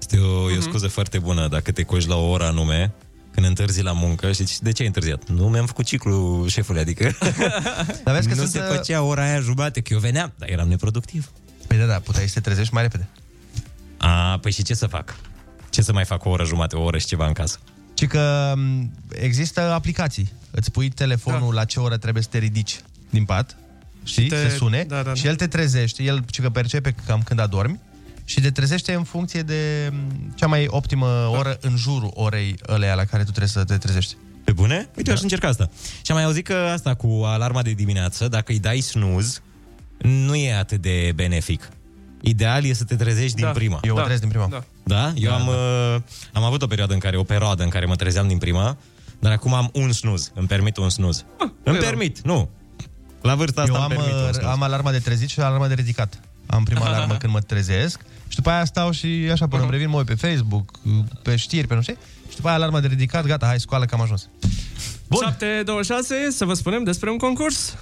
Este o, Mhm. e o scuză foarte bună dacă te coși la o oră anume, când întârzi la muncă și zici, de ce ai întârziat? Nu mi-am făcut ciclu, șefule, adică Dar vezi că nu sunt, se uh, făcea ora aia jumate, că eu veneam, dar eram neproductiv. Păi da, da, puteai să te trezești mai repede. A, păi și ce să fac? Ce să mai fac o oră jumate, o oră și ceva în casă? Ci că m, există aplicații. Îți pui telefonul da. la ce oră trebuie să te ridici din pat, știi, te- te... se sune, da, da, și da. el te trezește, el ci că percepe cam când adormi și te trezește în funcție de m, cea mai optimă oră în jurul orei ăleia la care tu trebuie să te trezești. Pe bune? Uite, da. eu aș încerca asta. Și am mai auzit că asta cu alarma de dimineață, dacă îi dai snooze, nu e atât de benefic. Ideal e să te trezești Da. din prima. Eu mă Da, trezesc din prima. da. Da? Eu Da, am, da. uh, am avut o perioadă în care, o perioadă în care mă trezeam din prima, dar acum am un snooze. Îmi permit un snooze. Îmi rău. permit, nu. La vârsta asta Eu îmi am, permit un uh, snooze. am alarma de trezit și alarma de ridicat. Am prima alarmă când mă trezesc și după aia stau și așa până îmi revin, mă uit pe Facebook, pe știri, pe nu știu, și după aia alarma de ridicat, gata, hai, scoală că am ajuns. Bun. 726, să vă spunem despre un concurs.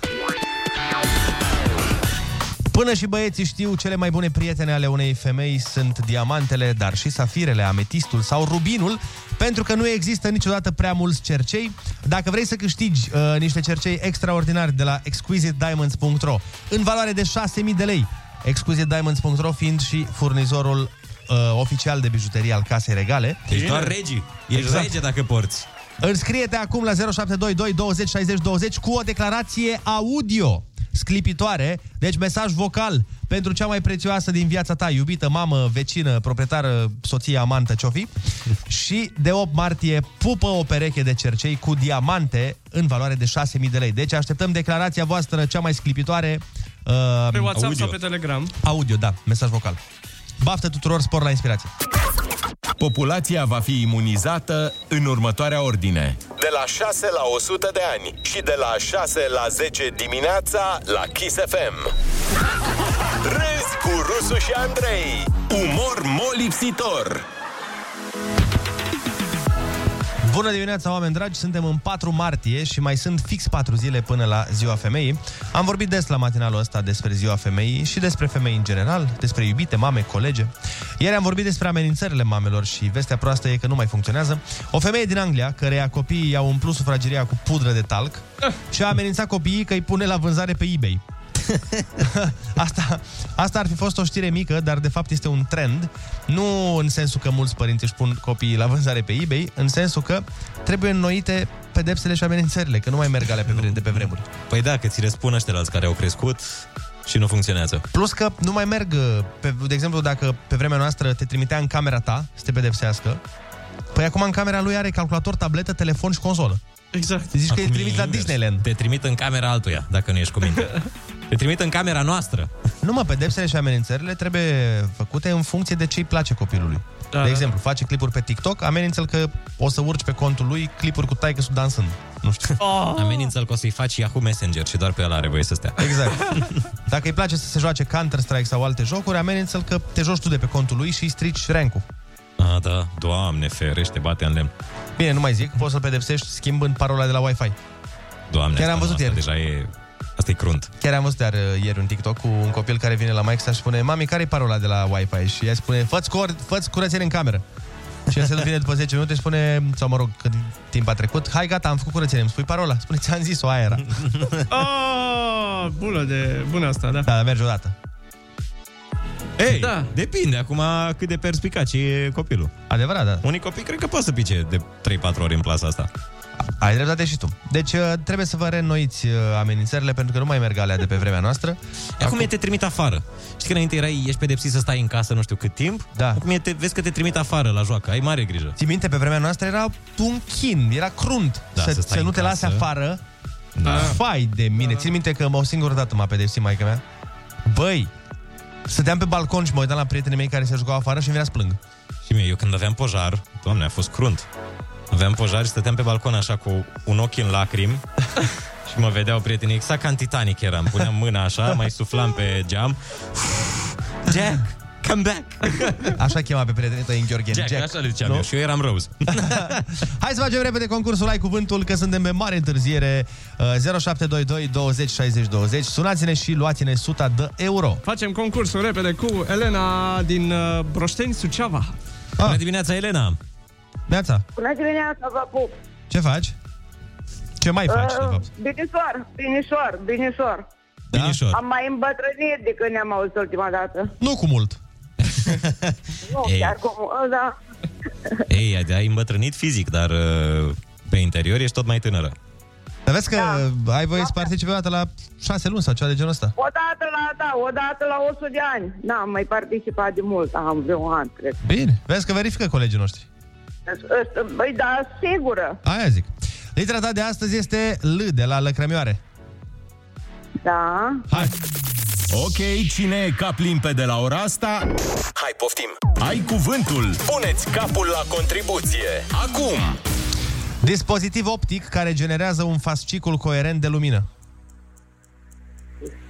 Până și băieții știu, cele mai bune prietene ale unei femei sunt diamantele, dar și safirele, ametistul sau rubinul, pentru că nu există niciodată prea mulți cercei. Dacă vrei să câștigi uh, niște cercei extraordinari de la exquisitediamonds.ro în valoare de 6.000 de lei, exquisitediamonds.ro fiind și furnizorul uh, oficial de bijuterie al Casei Regale. Deci doar regii. Ești Exact. rege dacă porți. Înscrie-te acum la 0722 20 60 20 cu o declarație audio sclipitoare, deci mesaj vocal pentru cea mai prețioasă din viața ta, iubită, mamă, vecină, proprietară, soție, amantă, ce fi. Și de 8 martie pupă o pereche de cercei cu diamante în valoare de 6.000 de lei. Deci așteptăm declarația voastră cea mai sclipitoare uh, Pe WhatsApp audio. sau pe Telegram. Audio, da, mesaj vocal. Baftă tuturor, spor la inspirație. Populația va fi imunizată în următoarea ordine. De la 6 la 100 de ani și de la 6 la 10 dimineața la Kiss FM. Râzi cu Rusu și Andrei. Umor molipsitor. Bună dimineața, oameni dragi! Suntem în 4 martie și mai sunt fix 4 zile până la Ziua Femeii. Am vorbit des la matinalul ăsta despre Ziua Femeii și despre femei în general, despre iubite, mame, colege. Ieri am vorbit despre amenințările mamelor și vestea proastă e că nu mai funcționează. O femeie din Anglia, căreia copiii i-au umplut sufrageria cu pudră de talc și a amenințat copiii că îi pune la vânzare pe eBay. asta, asta ar fi fost o știre mică, dar de fapt este un trend. Nu în sensul că mulți părinți își pun copiii la vânzare pe eBay, în sensul că trebuie înnoite pedepsele și amenințările, că nu mai merg alea pe vre- de pe vremuri. Păi da, că ți le spun ăștia care au crescut și nu funcționează. Plus că nu mai merg, pe, de exemplu, dacă pe vremea noastră te trimitea în camera ta să te pedepsească, păi acum în camera lui are calculator, tabletă, telefon și consolă. Exact. Zici că Acum îi trimit e la invers. Disneyland. Te trimit în camera altuia, dacă nu ești cu minte. Te trimit în camera noastră. Nu mă, pedepsele și amenințările trebuie făcute în funcție de ce îi place copilului. Da, de da, exemplu, face clipuri pe TikTok, amenință-l că o să urci pe contul lui clipuri cu taică dansând. Nu știu. Oh. Amenință-l că o să-i faci Yahoo Messenger și doar pe el are voie să stea. Exact. Dacă îi place să se joace Counter-Strike sau alte jocuri, amenință-l că te joci tu de pe contul lui și îi strici rank Ah, da, doamne ferește, bate în lemn. Bine, nu mai zic, poți să-l pedepsești schimbând parola de la Wi-Fi. Doamne, Chiar am asta văzut nu, ieri. Asta deja e... Asta e crunt. Chiar am văzut iar, uh, ieri un TikTok cu un copil care vine la maică sa și spune Mami, care e parola de la Wi-Fi? Și ea spune, fă-ți, cor- fă-ți curățenie în cameră. Și el se vine după 10 minute și spune, sau mă rog, cât timp a trecut, hai gata, am făcut curățenie, îmi spui parola. Spune, ți-am zis-o, aia era. Oh, bună de bună asta, da. Da, merge odată. Ei, da. depinde acum cât de perspicace e copilul. Adevărat, da. Unii copii cred că pot să pice de 3-4 ori în plasa asta. Ai dreptate și tu. Deci uh, trebuie să vă reînnoiți uh, amenințările pentru că nu mai merg alea de pe vremea noastră. Acum e te trimit afară. Știi că înainte erai, ești pedepsit să stai în casă nu știu cât timp? Da. Acum e te, vezi că te trimit afară la joacă. Ai mare grijă. Ții minte, pe vremea noastră era un chin, era crunt Da, să, să stai să nu în te lase casă. afară. Da. Fai de mine. Da. Țin minte că o singură dată m-a pedepsit maica mea. Băi, stăteam pe balcon și mă uitam la prietenii mei care se jucau afară și îmi venea să plâng. Și mie, eu când aveam pojar, doamne, a fost crunt. Aveam pojar și stăteam pe balcon așa cu un ochi în lacrimi și mă vedeau prietenii, exact ca în Titanic eram. Puneam mâna așa, mai suflam pe geam. Jack, come back! Așa chema pe prietenii tăi în Gheorghen. Jack, Jack. așa le ziceam Nu? eu și eu eram Rose. Hai să facem repede concursul Ai Cuvântul, că suntem pe mare întârziere. Uh, 0722 20 60 20. Sunați-ne și luați-ne 100 de euro. Facem concursul repede cu Elena din uh, Broșteni, Suceava. Bună dimineața, Elena! Neața, Bună dimineața, vă pup! ce faci? Ce mai faci, de fapt? Binișor, binișor, binișor. Da? Binișor. Am mai îmbătrânit de când ne-am auzit ultima dată. Nu cu mult. Nu, Ei. chiar cum... Da. Ei, ai- ai îmbătrânit fizic, dar uh, pe interior ești tot mai tânără. Dar vezi că da. ai voie să participi o dată la 6 luni sau ceva de genul ăsta. Odată la, da, odată la 100 de ani. N-am mai participat de mult, am vreo un an, cred. Bine, vezi că verifică colegii noștri. Ăsta- Băi, da, sigură. Aia zic. Litera ta de astăzi este L de la lăcrămioare. Da. Hai. Ok, cine e cap limpede la ora asta? Hai, poftim! Ai cuvântul! Puneți capul la contribuție! Acum! Dispozitiv optic care generează un fascicul coerent de lumină.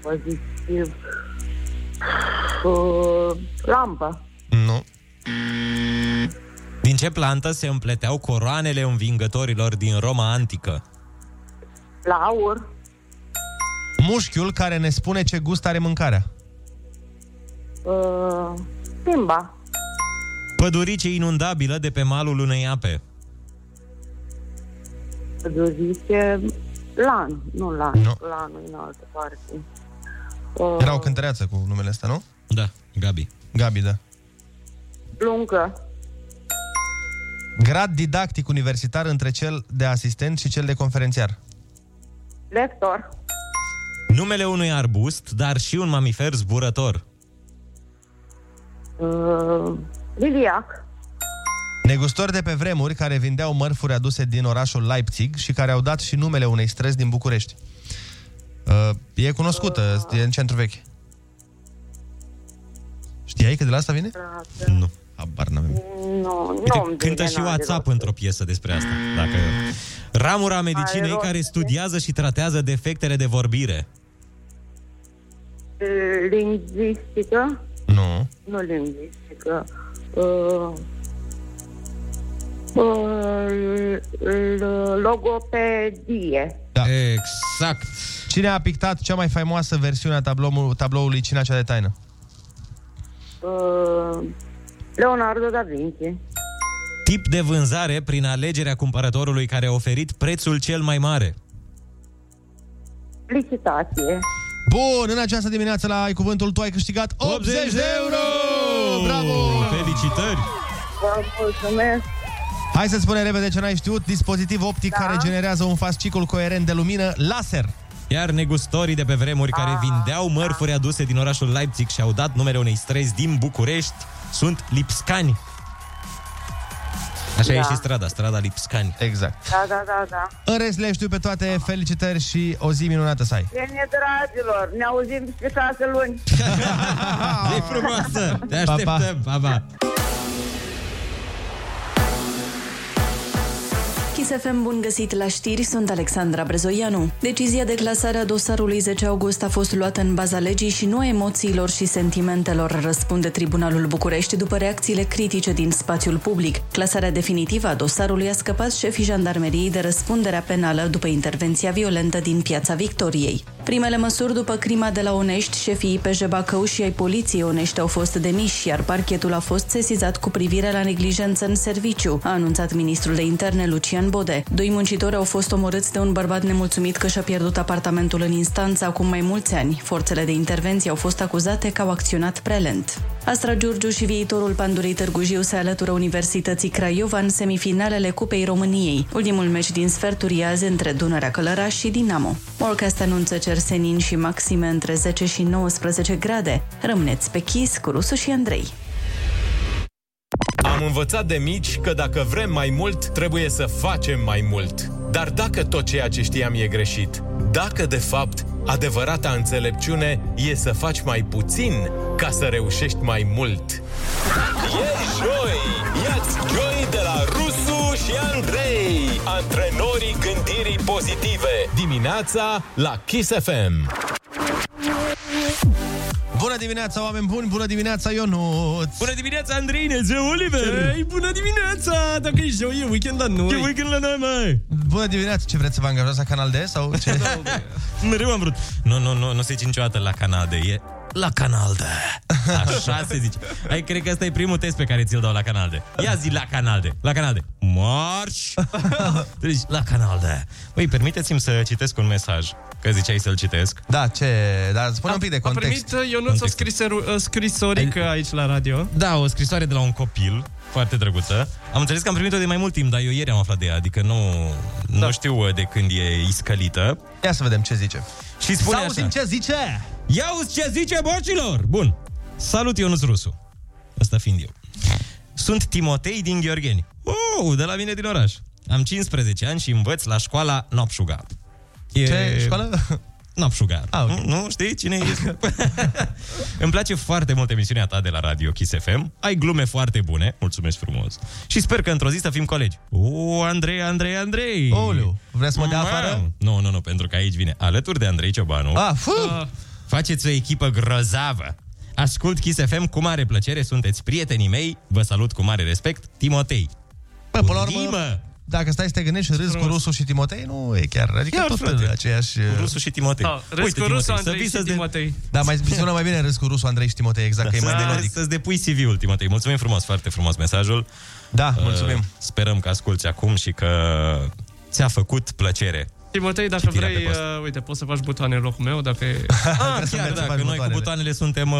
Pozitiv. Uh, lampă. Nu. Din ce plantă se împleteau coroanele învingătorilor din Roma antică? Laur. Mușchiul care ne spune ce gust are mâncarea. Uh, timba. Pădurice inundabilă de pe malul unei ape. Zice lan. Nu lan. Nu. Lanul e în altă parte. Uh, Era o cântăreață cu numele ăsta, nu? Da, Gabi. Gabi, da. Lungă. Grad didactic universitar între cel de asistent și cel de conferențiar. Lector. Numele unui arbust, dar și un mamifer zburător. Uh, liliac. Negustori de pe vremuri care vindeau mărfuri aduse din orașul Leipzig și care au dat și numele unei străzi din București. Uh, e cunoscută, e în centru vechi. Știai că de la asta vine? Nu. Habar n-avem. Nu, Uite, nu cântă și WhatsApp într-o piesă despre asta. Dacă... Ramura medicinei rost. care studiază și tratează defectele de vorbire. Lingvistică. Nu. Nu lingvistică. Uh, uh, l- logopedie. Da. Exact. Cine a pictat cea mai faimoasă versiune a tabloului, tabloului Cina cea de taină? Uh, Leonardo da Vinci. Tip de vânzare prin alegerea cumpărătorului care a oferit prețul cel mai mare. Licitație. Bun, în această dimineață la Ai Cuvântul tu ai câștigat 80 de euro! Bravo! Felicitări! Vă mulțumesc. Hai să spunem repede ce n-ai știut. Dispozitiv optic da. care generează un fascicul coerent de lumină laser. Iar negustorii de pe vremuri care vindeau mărfuri aduse din orașul Leipzig și au dat numele unei străzi din București sunt Lipscani. Așa Da. e și strada, strada Lipscani. Exact. Da, da, da, da. În rest le știu pe toate, felicitări și o zi minunată să ai. Bine, dragilor, ne auzim peste șase luni. Zi frumoasă! Te Pa, pa. așteptăm! Pa, pa. Kiss FM, bun găsit la știri, sunt Alexandra Brezoianu. Decizia de clasare a dosarului 10 august a fost luată în baza legii și nu a emoțiilor și sentimentelor, răspunde Tribunalul București după reacțiile critice din spațiul public. Clasarea definitivă a dosarului a scăpat șefii jandarmeriei de răspunderea penală după intervenția violentă din Piața Victoriei. Primele măsuri după crima de la Onești, șefii IPJ Bacău și ai poliției Onești au fost demiși, iar parchetul a fost sesizat cu privire la neglijență în serviciu, a anunțat ministrul de interne Lucian Bode. Doi muncitori au fost omorâți de un bărbat nemulțumit că și-a pierdut apartamentul în instanță acum mai mulți ani. Forțele de intervenție au fost acuzate că au acționat prea lent. Astra Giurgiu și viitorul Pandurei Târgu Jiu se alătură Universității Craiova în semifinalele Cupei României. Ultimul meci din sferturi azi între Dunărea Călăraș și Dinamo. Morcast anunță cer senin și maxime între 10 și 19 grade. Rămâneți pe chis cu Rusu și Andrei. Am învățat de mici că dacă vrem mai mult, trebuie să facem mai mult. Dar dacă tot ceea ce știam e greșit, dacă de fapt adevărata înțelepciune e să faci mai puțin ca să reușești mai mult. E joi! Iați joi de la Rusu și Andrei, antrenorii gândirii pozitive. Dimineața la Kiss FM. Bună dimineața, oameni buni! Bună dimineața, Ionuț! Bună dimineața, Andrei, Nelzeu Oliver! Ei, bună dimineața! Dacă e joi, e weekend la noi. Ce weekend la noi, mai? Bună dimineața! Ce vreți să vă angajați la Canal D sau ce? Mereu am vrut. Nu, nu, nu, nu se zice niciodată la Canal D, e la Canal D. Așa se zice. Ai, cred că ăsta e primul test pe care ți-l dau la Canal D. Ia zi la Canal D. La Canal D. Marș! Deci, la Canal D. Băi, permiteți-mi să citesc un mesaj, că ziceai să-l citesc. Da, ce? Dar spune un pic de A context. primit uh, Ionuț o scriseru- uh, scrisorică aici la radio. Da, o scrisoare de la un copil foarte drăguță. Am înțeles că am primit-o de mai mult timp, dar eu ieri am aflat de ea, adică nu, da. nu știu uh, de când e iscălită. Ia să vedem ce zice. Și spune Să așa. auzim ce zice! Ia uzi ce zice, bocilor! Bun. Salut, Ionuț Rusu. Ăsta fiind eu. Sunt Timotei din Gheorgheni. Oh, de la mine din oraș. Am 15 ani și învăț la școala Nopșuga. E... Ce școală? Nopșuga. Ah, ok. nu, nu știi cine e? Îmi place foarte mult emisiunea ta de la radio Kiss FM. Ai glume foarte bune. Mulțumesc frumos. Și sper că într-o zi să fim colegi. O, Andrei, Andrei, Andrei. Oleu, vrei să mă dea afară? Nu, nu, nu, pentru că aici vine alături de Andrei Ciobanu. Ah, fu! Faceți o echipă grozavă. Ascult Kiss FM cu mare plăcere, sunteți prietenii mei, vă salut cu mare respect, Timotei. Bă, până la urmă, Limă! dacă stai să te gândești, râzi cu Rusu și Timotei, nu e chiar, adică Chiar, tot frate. aceeași... Cu Rusu și Timotei. Da, râzi cu Rusu, Andrei și Timotei. Da, mai sună mai bine râs cu Rusu, Andrei și Timotei, exact, că e mai Să- melodic. Să-ți depui CV-ul, Timotei. Mulțumim frumos, foarte frumos mesajul. Da, mulțumim. Uh, sperăm că asculti acum și că ți-a făcut plăcere. Timotei, dacă Citirea vrei, pe post. uh, uite, poți să faci butoane în locul meu, dacă e... Ah, chiar da, că noi cu butoanele suntem uh,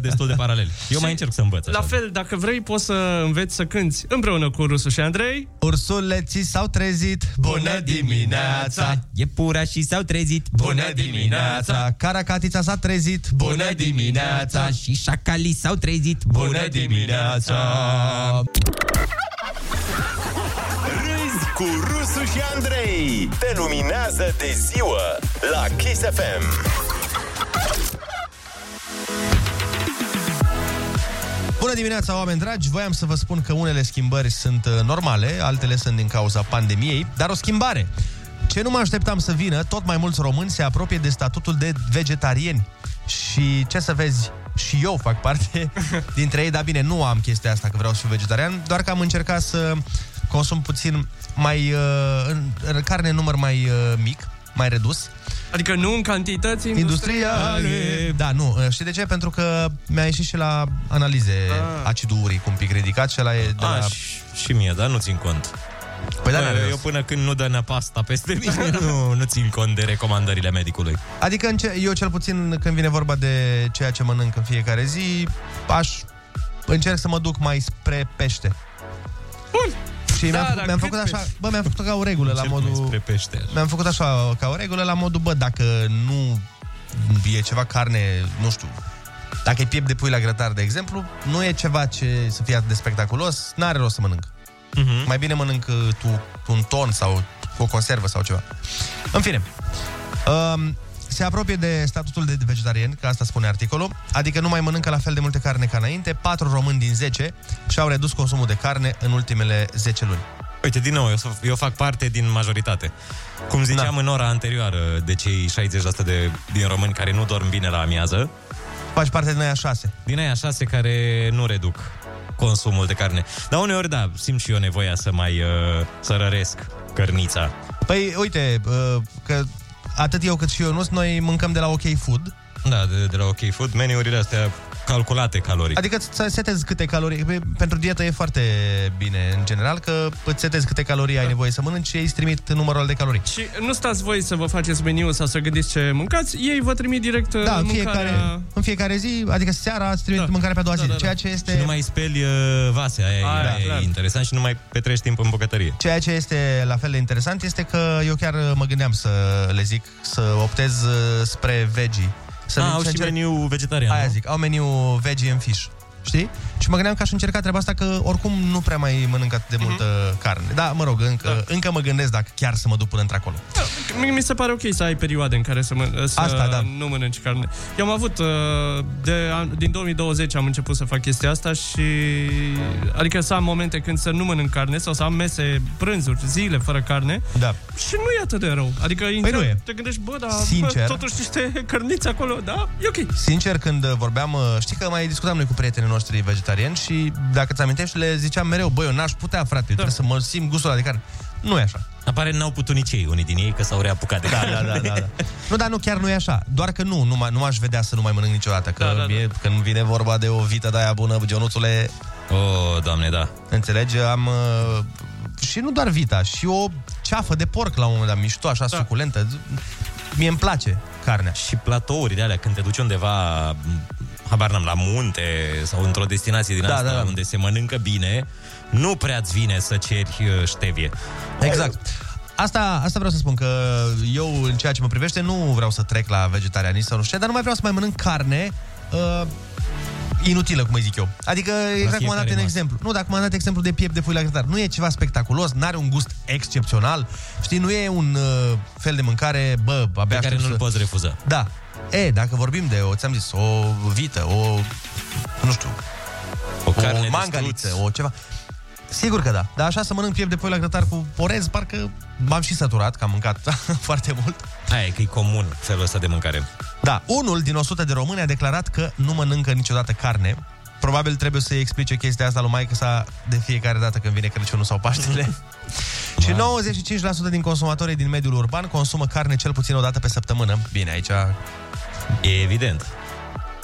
destul de paraleli. Eu mai încerc să învăț așa. La fel, dacă vrei, poți să înveți să cânti împreună cu Rusu și Andrei. Ursuleții s-au trezit, bună dimineața! Iepura și s-au trezit, Bună dimineața! Caracatița s-a trezit, bună dimineața! Și șacalii s-au trezit, Bună dimineața! Râzi cu Rusu și Andrei. Te luminează de ziua la Kiss FM. Bună dimineața, oameni dragi! Voiam să vă spun că unele schimbări sunt uh, normale, altele sunt din cauza pandemiei, dar o schimbare. Ce nu mă așteptam să vină, tot mai mulți români se apropie de statutul de vegetarieni. Și ce să vezi, și eu fac parte dintre ei, dar bine, nu am chestia asta că vreau să fiu vegetarian, doar că am încercat să consum puțin mai uh, în, în carne în număr mai uh, mic, mai redus. Adică nu în cantități industriale. Da, nu. Știi de ce? Pentru că mi-a ieșit și la analize Ah. acidul uric un pic ridicat și la e de A, la... și, și mie, dar nu țin cont. Păi da, Bă, n-are eu rost. până când nu dă năpasta peste mine, nu, nu țin cont de recomandările medicului. Adică în ce, eu cel puțin când vine vorba de ceea ce mănânc în fiecare zi, aș încerc să mă duc mai spre pește. Bun. Și mi-am, Da, făcut, dar mi-am cât făcut așa, pește? bă, mi-am făcut ca o regulă la Încerc mai modul... spre pește. Mi-am făcut așa ca o regulă la modul, bă, dacă nu e ceva carne, nu știu, dacă e piept de pui la grătar, de exemplu, nu e ceva ce să fie atât de spectaculos, n-are rost să mănânc. Mhm. Mai bine mănânc uh, tu un ton sau o conservă sau ceva. În fine, um, se apropie de statutul de vegetarian, că asta spune articolul, adică nu mai mănâncă la fel de multe carne ca înainte. 4 români din 10 și-au redus consumul de carne în ultimele 10 luni. Uite, din nou, eu, s- eu fac parte din majoritate. Cum ziceam da. în ora anterioară de cei 60% de, din români care nu dorm bine la amiază, Faci parte din aia 6. din aia șase care nu reduc consumul de carne. Dar uneori, da, simt și eu nevoia să mai uh, să răresc cărnița. Păi, uite, uh, că atât eu cât și eu, nu noi mâncăm de la OK Food. Da, de, de la OK Food, meniurile astea calculate caloric. Adică să setezi câte calorii. Pe- Pentru dietă e foarte bine, în general, că îți setezi câte calorii ai nevoie să mănânci și ei îți trimit numărul de calorii. Și nu stați voi să vă faceți meniu sau să gândiți ce mâncați, ei vă trimit direct Da, uh, în mâncarea... fiecare, în fiecare zi, adică seara îți trimit da. mâncarea pe a doua zi, Da, da, da. ceea ce este... Și nu mai speli uh, vase, aia, Aia, aia clar. e interesant și nu mai petrești timp în bucătărie. Ceea ce este la fel de interesant este că eu chiar mă gândeam să le zic să optez uh, spre veggie. Să Ah, să au și meniu vegetarian, Aia nu? zic, au meniu veggie în fish. Știi? Și mă gândeam că aș încerca treaba asta că oricum nu prea mai mănânc atât de Mhm. multă carne. Da, mă rog, încă, da. încă mă gândesc dacă chiar să mă duc până într-acolo. Mi, mi se pare ok să ai perioade în care să, mân- să Asta, da. nu mănânci carne. Eu am avut, uh, de, an- din 2020 am început să fac chestia asta și... Adică să am momente când să nu mănânc carne sau să am mese, prânzuri, zile fără carne. Da. Și nu e atât de rău. Adică Păi nu e. te gândești, bă, dar Sincer. bă, totuși niște cărniți acolo, da? E ok. Sincer, când vorbeam, uh, știi că mai discutam noi cu prietenii noștri vegetariani și dacă ți amintești, le ziceam mereu, băi, eu n-aș putea, frate, eu trebuie să mă simt gustul ăla de carne. Nu e așa. Apare n-au putut nici ei, unii din ei, că s-au reapucat de Da, carne. da, da, da, da. Nu, dar nu, chiar nu e așa. Doar că nu, nu, m- nu m-aș vedea să nu mai mănânc niciodată. Că Da, da, da. mie, când vine vorba de o vită de aia bună, Gionuțule... Oh, doamne, da. Înțelegi? Am... Uh, și nu doar vita, și o ceafă de porc la un moment dat, mișto, așa, da. suculentă. Mie îmi place carnea. Și platourile alea, când te duci undeva, m, habar n-am, la munte sau într-o destinație din Da, asta da, da. unde se mănâncă bine, nu prea-ți vine să ceri uh, ștevie. Exact. Asta, asta vreau să spun, că eu, în ceea ce mă privește, nu vreau să trec la vegetarianism sau nu știu ce, dar nu mai vreau să mai mănânc carne uh, inutilă, cum îi zic eu. Adică, exact cum am dat fiecare în masă. exemplu. Nu, dacă m-am dat exemplu de piept de pui la grătar. Nu e ceva spectaculos, n-are un gust excepțional. Știi, nu e un uh, fel de mâncare, bă, abia Pe care aștept nu-l să... poți refuza. Da. E, dacă vorbim de, o, ți-am zis, o vită, o, nu știu, O carne o de mangaliță, struț. o ceva. Sigur că da. Dar așa să mănânc piept de pui la grătar cu orez, parcă m-am și săturat, că am mâncat foarte mult. Aia e că e comun felul ăsta de mâncare. Da, unul din 100 de români a declarat că nu mănâncă niciodată carne. Probabil trebuie să-i explice chestia asta lui maică sa de fiecare dată când vine Crăciunul sau Paștele. și 95% din consumatorii din mediul urban consumă carne cel puțin o dată pe săptămână. Bine, aici... E evident.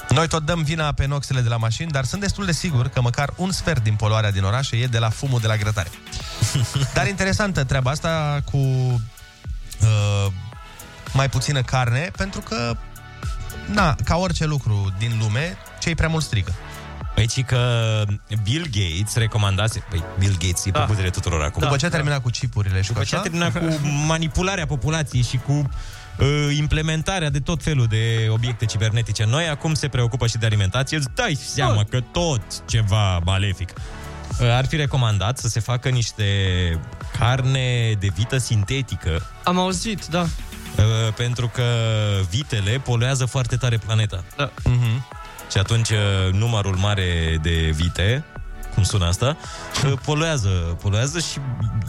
Noi tot dăm vina pe noxele de la mașini, dar sunt destul de sigur că măcar un sfert din poluarea din orașe e de la fumul de la grătare. dar interesantă treaba asta cu uh, mai puțină carne, pentru că, na, ca orice lucru din lume, cei prea mult strică. Păi, ci că Bill Gates recomandase... Păi, Bill Gates e Da. pe buzele tuturor acum. După ce a terminat cu chipurile și După cu ce a așa? terminat cu manipularea populației și cu uh, implementarea de tot felul de obiecte cibernetice, noi acum se preocupă și de alimentație. Îți dai seama că tot ceva malefic. Uh, Ar fi recomandat să se facă niște carne de vită sintetică. Am auzit, da. Uh, pentru că vitele poluează foarte tare planeta. Da. Mhm. Și atunci uh, numărul mare de vite, cum sună asta, uh, poluează, poluează și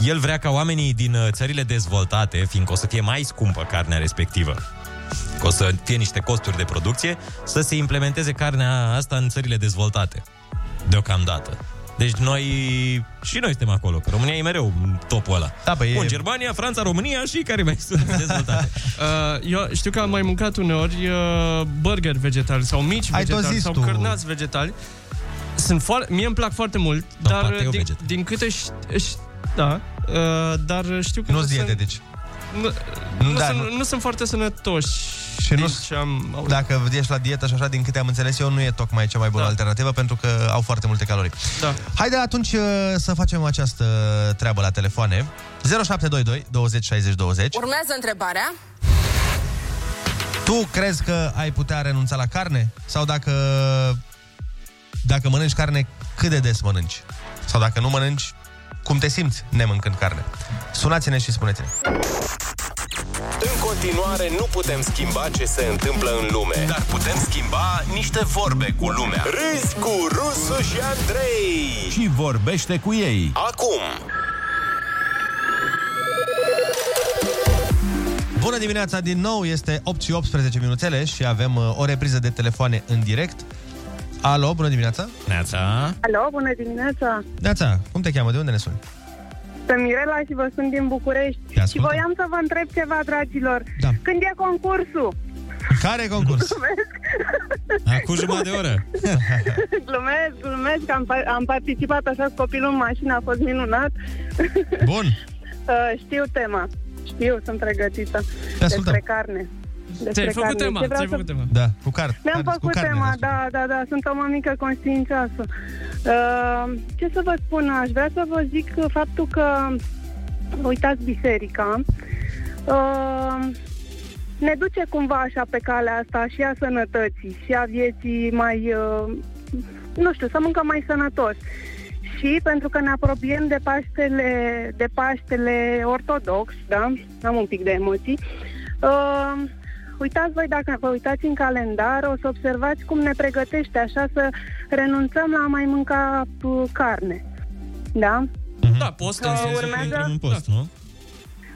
el vrea ca oamenii din uh, țările dezvoltate, fiindcă o să fie mai scumpă carnea respectivă, că o să fie niște costuri de producție, să se implementeze carnea asta în țările dezvoltate, deocamdată. Deci noi, și noi suntem acolo, că România e mereu în topul ăla. Da, bă, e- Bun, Germania, Franța, România și care mai sunt dezvoltate. Uh, eu știu că am mai mâncat uneori uh, burger vegetali sau mici Ai tot vegetali zis sau tu. cârnați vegetali. Sunt foarte, mie îmi plac foarte mult, Da, dar pateu din, vegetal. din câte ș- ș- da, uh, dar știu că Nu-s sunt- dietetici. Nu, nu, Da, sunt, nu- nu sunt foarte sănătoși. Și nu, ce am auzit. dacă ești la dietă și așa, din câte am înțeles eu, nu e tocmai cea mai bună da. alternativă, pentru că au foarte multe calorii. Da. Haide atunci uh, să facem această treabă la telefoane. 0722 20 60 20. Urmează întrebarea. Tu crezi că ai putea renunța la carne? Sau dacă, dacă mănânci carne, cât de des mănânci? Sau dacă nu mănânci, cum te simți nemâncând carne? Sunați-ne și spuneți-ne. În continuare, nu putem schimba ce se întâmplă în lume, dar putem schimba niște vorbe cu lumea. Râzi cu Rusu și Andrei. Și vorbește cu ei. Acum, Bună dimineața din nou, este 8 și 18 minuțele și avem uh, o repriză de telefoane în direct. Alo, bună dimineața! Neața! Alo, bună dimineața! Neața, cum te cheamă? De unde ne suni? Sunt Mirela și vă sunt din București. Te Și ascultăm. voiam să vă întreb ceva, dragilor. Da. Când e concursul? Care e concurs? Acum jumătate de oră. glumesc, glumesc, am, pa- am participat așa cu copilul în mașină, a fost minunat. Bun. Uh, știu tema, știu, sunt pregătită. Te ascultăm. Despre carne. Despre Ți-ai făcut carne. tema, Ce vreau ți-ai să- făcut tema. Da, cu carte. Mi-am făcut tema, da, da, da, sunt o mămică conștiincioasă. Uh, ce să vă spun, aș vrea să vă zic faptul că, uitați, biserica uh, ne duce cumva așa pe calea asta și a sănătății și a vieții mai, uh, nu știu, să mâncăm mai sănătos. Și pentru că ne apropiem de Paștele, de Paștele ortodox, da? Am un pic de emoții. Uh, uitați voi, dacă vă uitați în calendar, o să observați cum ne pregătește așa să renunțăm la a mai mânca uh, carne. Da? Da, postul Uh, înseamnă să urmează- intrăm în post, nu?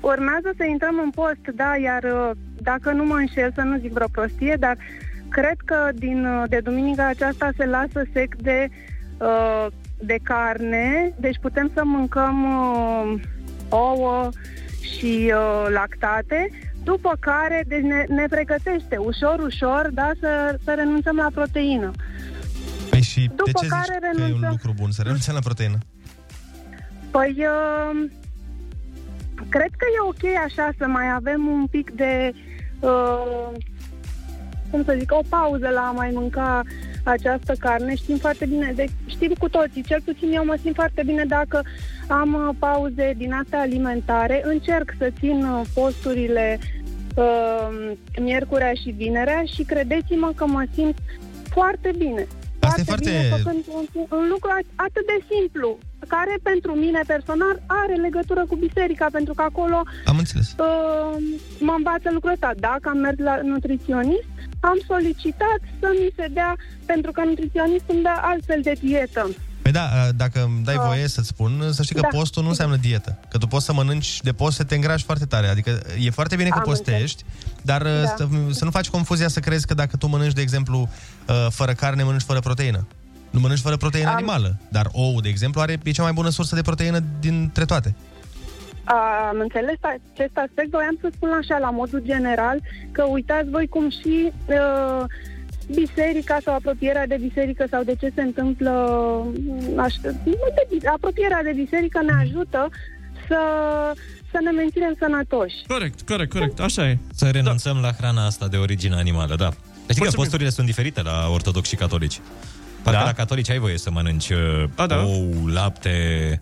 Urmează să intrăm în post, da, iar uh, dacă nu mă înșel, să nu zic vreo prostie, dar cred că din, uh, de duminica aceasta se lasă sec de, uh, de carne, deci putem să mâncăm uh, ouă și uh, lactate, după care deci ne, ne pregătește ușor, ușor, da, să, să renunțăm la proteină. Păi și După de ce zici care că e un renunțăm- lucru bun să renunțăm la proteină? Păi, uh, cred că e ok așa să mai avem un pic de, uh, cum să zic, o pauză la a mai mânca această carne. Știm foarte bine, de, știm cu toții, cel puțin eu mă simt foarte bine dacă am uh, pauze din astea alimentare. Încerc să țin uh, posturile uh, miercurea și vinerea și credeți-mă că mă simt foarte bine. Asta e foarte foarte- bine făcând un, un lucru at- atât de simplu, care pentru mine personal are legătură cu biserica, pentru că acolo Am înțeles. uh, mă învață lucrul ăsta. Dacă am mers la nutriționist, am solicitat să mi se dea, pentru că nutriționistul îmi dă altfel de dietă. Păi da, dacă îmi dai Ah. voie să-ți spun, să știi că Da. postul nu înseamnă dietă. Că tu poți să mănânci de post să te îngrași foarte tare. Adică e foarte bine că Am postești, dar Da. să, să nu faci confuzia să crezi că dacă tu mănânci, de exemplu, uh, fără carne, mănânci fără proteină. Nu mănânci fără proteină Am- animală, dar ou, de exemplu, are, e cea mai bună sursă de proteină dintre toate. Am înțeles acest aspect, voiam să spun așa, la modul general, că uitați voi cum și uh, biserica sau apropierea de biserică sau de ce se întâmplă, mm, aș, de, apropierea de biserică ne ajută să, să ne menținem sănătoși. Corect, corect, corect, așa e. Să renunțăm la hrana asta de origine animală, da. Știi că Mulțumim. posturile sunt diferite la ortodoxi și catolici. Parcă Da? la catolici ai voie să mănânci uh, A, da. ou, lapte,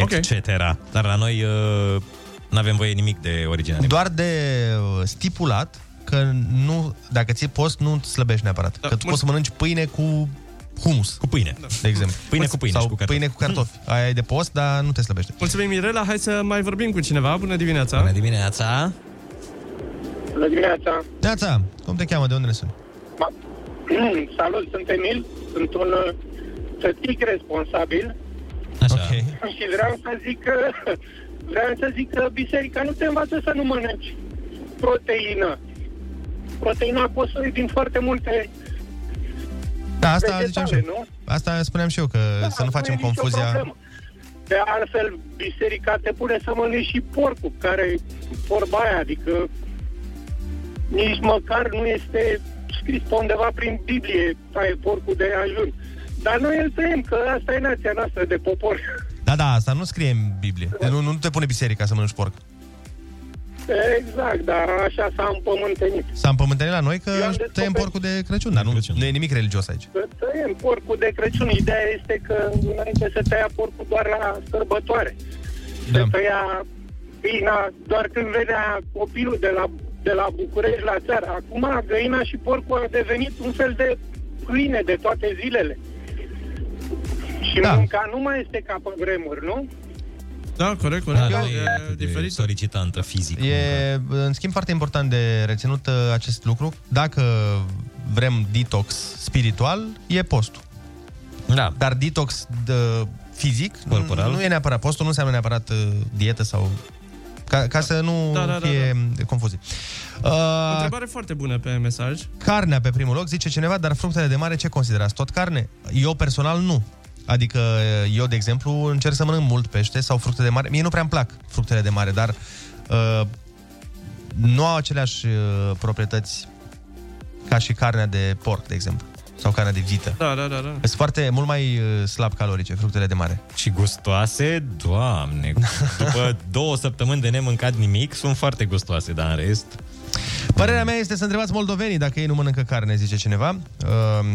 Ok. etc. Dar la noi uh, nu avem voie nimic de origine animală. Doar de uh, stipulat că nu, dacă ții post, nu slăbești neapărat. Da, că tu poți să mănânci pâine cu humus. Cu pâine. De exemplu. Pâine cu pâine Sau și cu cartofi. pâine cu cartofi. Aia e de post, dar nu te slăbește. Mulțumim, Mirela. Hai să mai vorbim cu cineva. Bună dimineața. Bună dimineața. Bună dimineața! Neața, cum te cheamă? De unde ne suni? Salut, sunt Emil, sunt un uh, tătic responsabil Așa. Okay. și vreau să zic că vreau să zic că biserica nu te învață să nu mănânci proteină. Proteina poți să o iei din foarte multe Da, asta vegetale, ziceam și eu. nu? Asta spuneam și eu, că Da, să nu facem e nicio confuzia. problemă. De altfel, biserica te pune să mănânci și porcul, care e vorba aia, adică nici măcar nu este scris pe undeva prin Biblie, taie porcul de ajun. Dar noi îl tăiem, că asta e nația noastră de popor. Da, da, asta nu scrie în Biblie. De nu, nu te pune biserica să mănânci porc. Exact, dar așa s-a împământenit. S-a împământenit la noi că Eu am tăiem descoperit- porcul de Crăciun, dar nu, nu e nimic religios aici. Să tăiem porcul de Crăciun. Ideea este că înainte se tăia porcul doar la sărbătoare. Da. Se tăia găina doar când venea copilul de la, de la București la țară. Acum găina și porcul a devenit un fel de pâine de toate zilele. Și Da. munca nu mai este ca pe vremuri, nu? Da, corect, corect. Da, e, e diferit. solicitantă fizic. E, în schimb, foarte important de reținut uh, acest lucru. Dacă vrem detox spiritual, e postul. Da. Dar detox de fizic Corporal. nu e neapărat postul, nu înseamnă neapărat uh, dietă sau... Ca, ca să nu Da, da, da, fie confuzii. O Uh, întrebare foarte bună pe mesaj. carnea pe primul loc, zice cineva, dar fructele de mare ce considerați? Tot carne? Eu personal nu. Adică eu, de exemplu, încerc să mănânc mult pește sau fructe de mare. Mie nu prea îmi plac fructele de mare, dar uh, nu au aceleași uh, proprietăți ca și carnea de porc, de exemplu. Sau carnea de vită. Da, da, da, da. Sunt foarte mult mai uh, slab calorice fructele de mare. Și gustoase, doamne, după două săptămâni de nemâncat nimic, sunt foarte gustoase, dar în rest... Părerea mea este să întrebați moldovenii dacă ei nu mănâncă carne, zice cineva. Uh,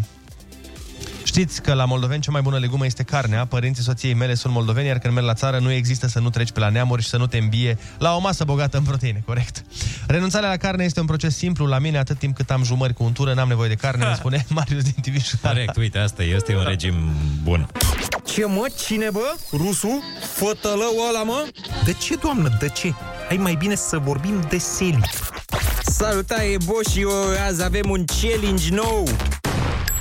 Știți că la moldoveni cea mai bună legumă este carnea. Părinții soției mele sunt moldoveni, iar când merg la țară nu există să nu treci pe la neamuri și să nu te îmbie la o masă bogată în proteine, corect. Renunțarea la carne este un proces simplu. La mine, atât timp cât am jumări cu untură, n-am nevoie de carne, îmi spune Marius din Timișoara. Corect, uite, asta este un regim bun. Ce mă? Cine bă? Rusu? Fătălău ăla mă? De ce, doamnă, de ce? Hai mai bine să vorbim de seli. Salutare, Boșio! Azi avem un challenge nou!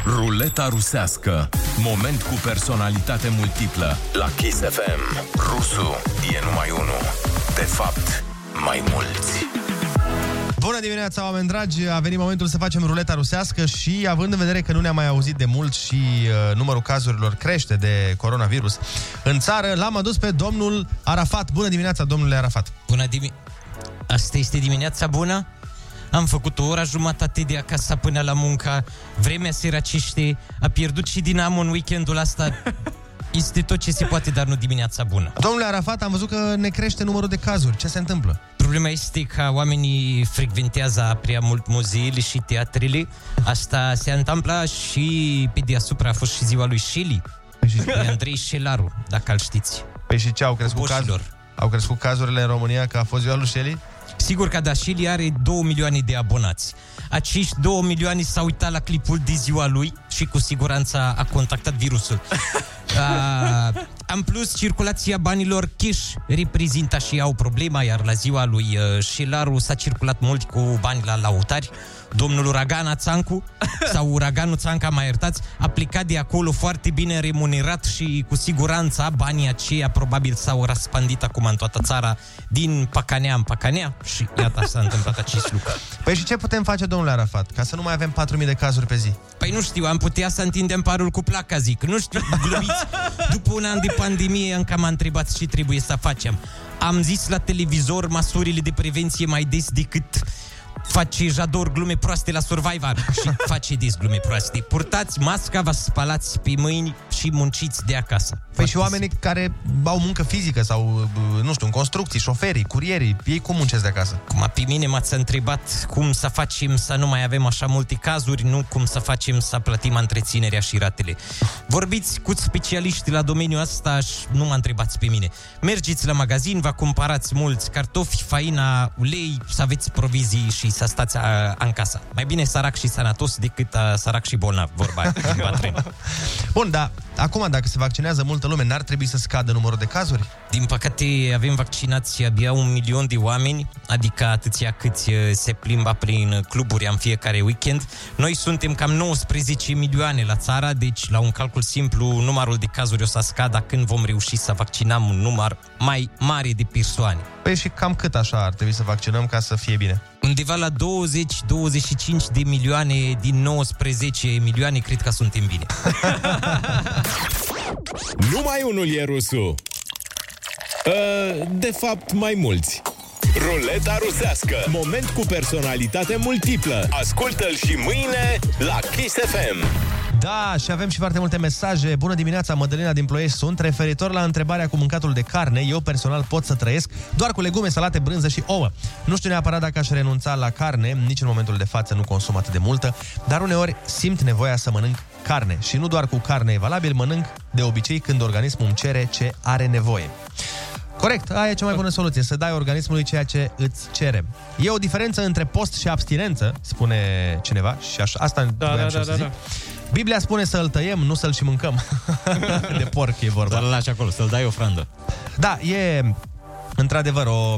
Ruleta rusească. Moment cu personalitate multiplă. La Kiss FM. Rusu e numai unul. De fapt, mai mulți. Bună dimineața, oameni dragi! A venit momentul să facem ruleta rusească și, având în vedere că nu ne-am mai auzit de mult și uh, numărul cazurilor crește de coronavirus în țară, l-am adus pe domnul Arafat. Bună dimineața, domnule Arafat! Bună dimineața! Asta este dimineața bună? Am făcut o oră jumătate de acasă până la muncă, vremea se racește, a pierdut și Dinamo în weekendul ăsta. Este tot ce se poate, dar nu dimineața bună. Domnule Arafat, am văzut că ne crește numărul de cazuri. Ce se întâmplă? Problema este că oamenii frecventează prea mult muzeele și teatrele. Asta se întâmplă și pe deasupra a fost și ziua lui Shelley. Lui Andrei Șelaru, dacă îl știți. Păi și ce, au crescut, caz... au crescut cazurile în România că a fost ziua lui Shelley? Sigur că da, Shelley are 2 milioane de abonați. Acești 2 milioane s-au uitat la clipul de ziua lui și cu siguranță a contactat virusul. A, în plus, circulația banilor cash reprezintă și au problema, iar la ziua lui uh, Șelaru s-a circulat mult cu bani la lautari. Domnul Uragana Țancu sau Uraganul Țanca, mai iertați, a plecat de acolo foarte bine remunerat și cu siguranță banii aceia probabil s-au răspândit acum în toată țara din Pacanea în Pacanea și iată s-a întâmplat acest lucru. Păi și ce putem face, domnule Arafat, ca să nu mai avem 4.000 de cazuri pe zi? Păi nu știu, am putea să întindem parul cu placa, zic. Nu știu, glumiți. După un an de pandemie încă m-a întrebat ce trebuie să facem. Am zis la televizor măsurile de prevenție mai des decât face Jador glume proaste la Survivor și face des glume proaste. Purtați masca, vă spălați pe mâini și munciți de acasă. Păi și oamenii care au muncă fizică sau, bă, nu știu, în construcții, șoferii, curierii, ei cum muncesc de acasă? Cum pe mine m-ați întrebat cum să facem să nu mai avem așa multe cazuri, nu cum să facem să plătim întreținerea și ratele. Vorbiți cu specialiști la domeniul ăsta și nu mă întrebați pe mine. Mergeți la magazin, vă cumpărați mulți cartofi, faina, ulei, să aveți provizii și să stați a, în casa. Mai bine sărac și sănătos decât a, sărac și bolnav, vorba aia, din bătrân. Bun, dar acum dacă se vaccinează multă lume, n-ar trebui să scadă numărul de cazuri? Din păcate avem vaccinați abia un milion de oameni, adică atâția câți uh, se plimba prin cluburi în fiecare weekend. Noi suntem cam 19 milioane la țară, deci la un calcul simplu numărul de cazuri o să scadă când vom reuși să vaccinăm un număr mai mare de persoane. Păi și cam cât așa ar trebui să vaccinăm ca să fie bine? Undeva la 20-25 de milioane din 19 milioane, cred că suntem bine. Numai unul e rusul. Uh, De fapt, mai mulți. Ruleta rusească. Moment cu personalitate multiplă. Ascultă-l și mâine la Kiss FM. Da, și avem și foarte multe mesaje. Bună dimineața, Mădălina din Ploiești sunt. Referitor la întrebarea cu mâncatul de carne, eu personal pot să trăiesc doar cu legume, salate, brânză și ouă. Nu știu neapărat dacă aș renunța la carne, nici în momentul de față nu consum atât de multă, dar uneori simt nevoia să mănânc carne. Și nu doar cu carne e valabil, mănânc de obicei când organismul îmi cere ce are nevoie. Corect, aia e cea mai bună soluție, să dai organismului ceea ce îți cere. E o diferență între post și abstinență, spune cineva, și așa, asta Da, voiam da, și eu da, să da, zic. Biblia spune să-l tăiem, nu să-l și mâncăm. de porc e vorba. Să-l lași acolo, să-l dai ofrandă. Da, e într-adevăr o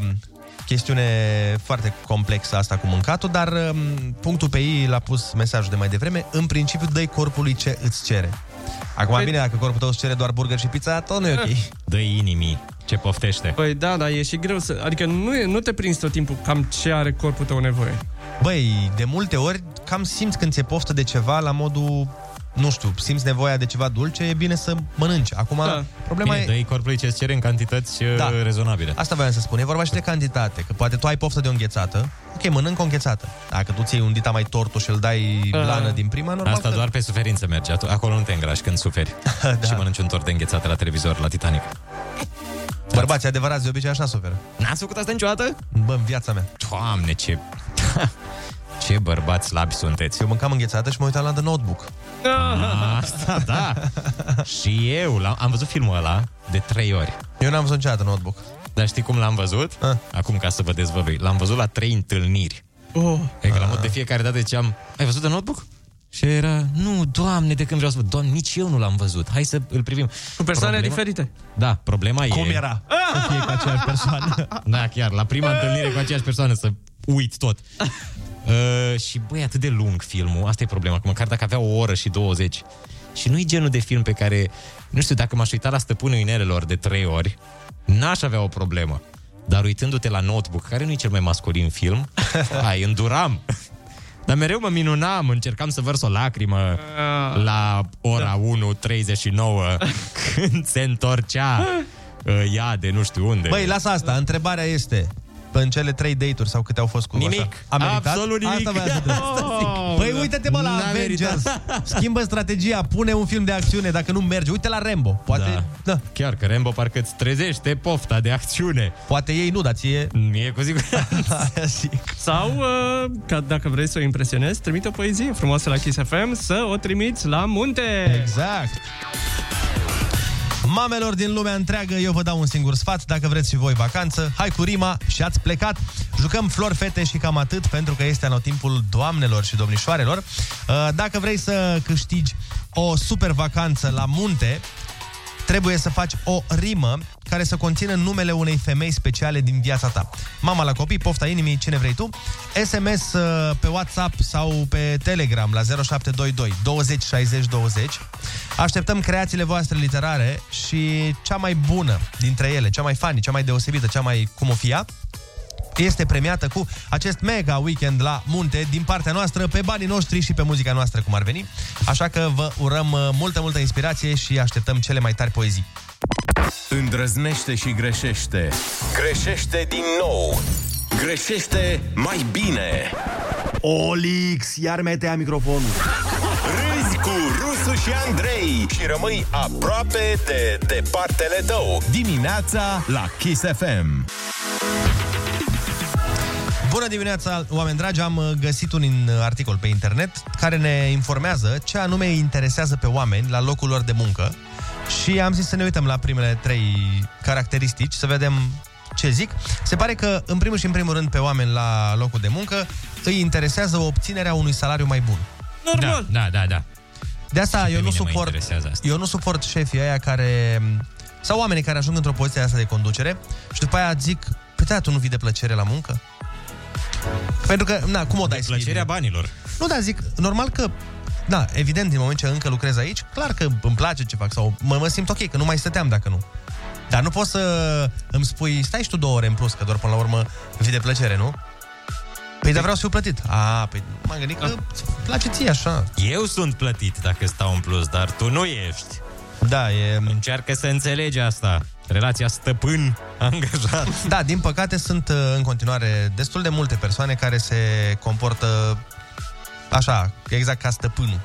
chestiune foarte complexă asta cu mâncatul, dar um, punctul pe ei l-a pus mesajul de mai devreme. În principiu, dă corpului ce îți cere. Acum, Păi- bine, dacă corpul tău îți cere doar burger și pizza, tot nu e ok. dă inimii ce poftește. Păi da, dar e și greu să... Adică nu, e, nu te prinzi tot timpul cam ce are corpul tău nevoie. Băi, de multe ori cam simți când ți-e poftă de ceva la modul nu știu, simți nevoia de ceva dulce, e bine să mănânci. Acum, da. problema Bine, e... dă-i corpului ce cere în cantități da. rezonabile. Asta voiam să spun, e vorba și de cantitate, că poate tu ai poftă de o înghețată, ok, mănânc o înghețată. Dacă tu ți-ai un dita mai tortul și îl dai Ah. blană din prima, normal Asta că... doar pe suferință merge. Atu- Acolo nu te îngrași când suferi. da. Și mănânci un tort de înghețată la televizor, la Titanic. Bărbații adevărați de obicei așa suferă. N-ați făcut asta niciodată? Bă, în viața mea. Doamne, ce... ce bărbați slabi sunteți. Eu mâncam înghețată și mă uitam la The Notebook. Asta, da. și eu l-am, am văzut filmul ăla de trei ori. Eu n-am văzut niciodată Notebook. Dar știi cum l-am văzut? A. Acum ca să vă dezvălui. L-am văzut la trei întâlniri. Oh. E că la mod de fiecare dată ziceam, ai văzut de notebook? Și era, nu, doamne, de când vreau să văd, doamne, nici eu nu l-am văzut. Hai să îl privim. Cu persoane diferite. Da, problema e... Cum era să fie cu aceeași persoană? Da, chiar, la prima întâlnire cu aceeași persoană să uit tot. Uh, și băi, atât de lung filmul, asta e problema, că măcar dacă avea o oră și 20. Și nu e genul de film pe care, nu știu, dacă m-aș uita la Stăpânul Inelelor de trei ori, n-aș avea o problemă. Dar uitându-te la Notebook, care nu e cel mai masculin film, ai, înduram. Dar mereu mă minunam, încercam să vărs o lacrimă la ora 1.39 când se întorcea uh, ea de nu știu unde. Băi, lasă asta, întrebarea este în cele trei date-uri sau câte au fost cu Nimic. așa? A meritat? Absolut nimic. Asta voiam să te Oh, Păi uite-te mă la n-a Avengers meritat. Schimbă strategia, pune un film de acțiune Dacă nu merge, uite la Rambo Poate, Da. da. Chiar că Rambo parcă îți trezește pofta de acțiune. Poate ei nu, dar ție... Mie cu siguranță. Aia zic. Sau, uh, ca dacă vrei să o impresionezi, trimite o poezie frumoasă la Kiss FM să o trimiți la munte. Exact. Mamelor din lumea întreagă, eu vă dau un singur sfat. Dacă vreți și voi vacanță, hai cu rima și ați plecat. Jucăm flori, fete și cam atât, pentru că este anotimpul doamnelor și domnișoarelor. Uh, Dacă vrei să câștigi o super vacanță la munte, trebuie să faci o rimă care să conțină numele unei femei speciale din viața ta. Mama la copii, pofta inimii, cine vrei tu. SMS uh, pe WhatsApp sau pe Telegram la 0722 20 60 20. Așteptăm creațiile voastre literare și cea mai bună dintre ele, cea mai funny, cea mai deosebită, cea mai cum o fie, este premiată cu acest mega weekend la munte din partea noastră, pe banii noștri și pe muzica noastră, cum ar veni. Așa că vă urăm uh, multă, multă inspirație și așteptăm cele mai tari poezii. Îndrăznește și greșește. Greșește din nou. Greșește mai bine. Olix, iar metea microfonul. Râzi cu Rusu și Andrei și rămâi aproape de departele tău. Dimineața la Kiss FM. Bună dimineața, oameni dragi! Am uh, găsit un in- articol pe internet care ne informează ce anume îi interesează pe oameni la locul lor de muncă și am zis să ne uităm la primele trei caracteristici, să vedem ce zic. Se pare că, în primul și în primul rând, pe oameni la locul de muncă îi interesează obținerea unui salariu mai bun. Normal. Da, da, da. De asta Și pe eu nu mine mă suport interesează asta. eu nu suport șefii aia care sau oamenii care ajung într-o poziție asta de conducere și după aia zic, păi da, tu nu vii de plăcere la muncă? Pentru că, na, cum o dai De plăcerea banilor. Nu, da, zic, normal că da, evident, din moment ce încă lucrez aici, clar că îmi place ce fac sau mă, mă simt ok, că nu mai stăteam dacă nu. Dar nu poți să îmi spui, stai și tu două ore în plus, că doar până la urmă vii de plăcere, nu? Păi, dar vreau să fiu plătit. A, păi m-am gândit că îți place ție așa. Eu sunt plătit dacă stau în plus, dar tu nu ești. Da, e... Încearcă să înțelegi asta. Relația stăpân-angajat. Da, din păcate sunt uh, în continuare destul de multe persoane care se comportă așa, exact ca stăpânul.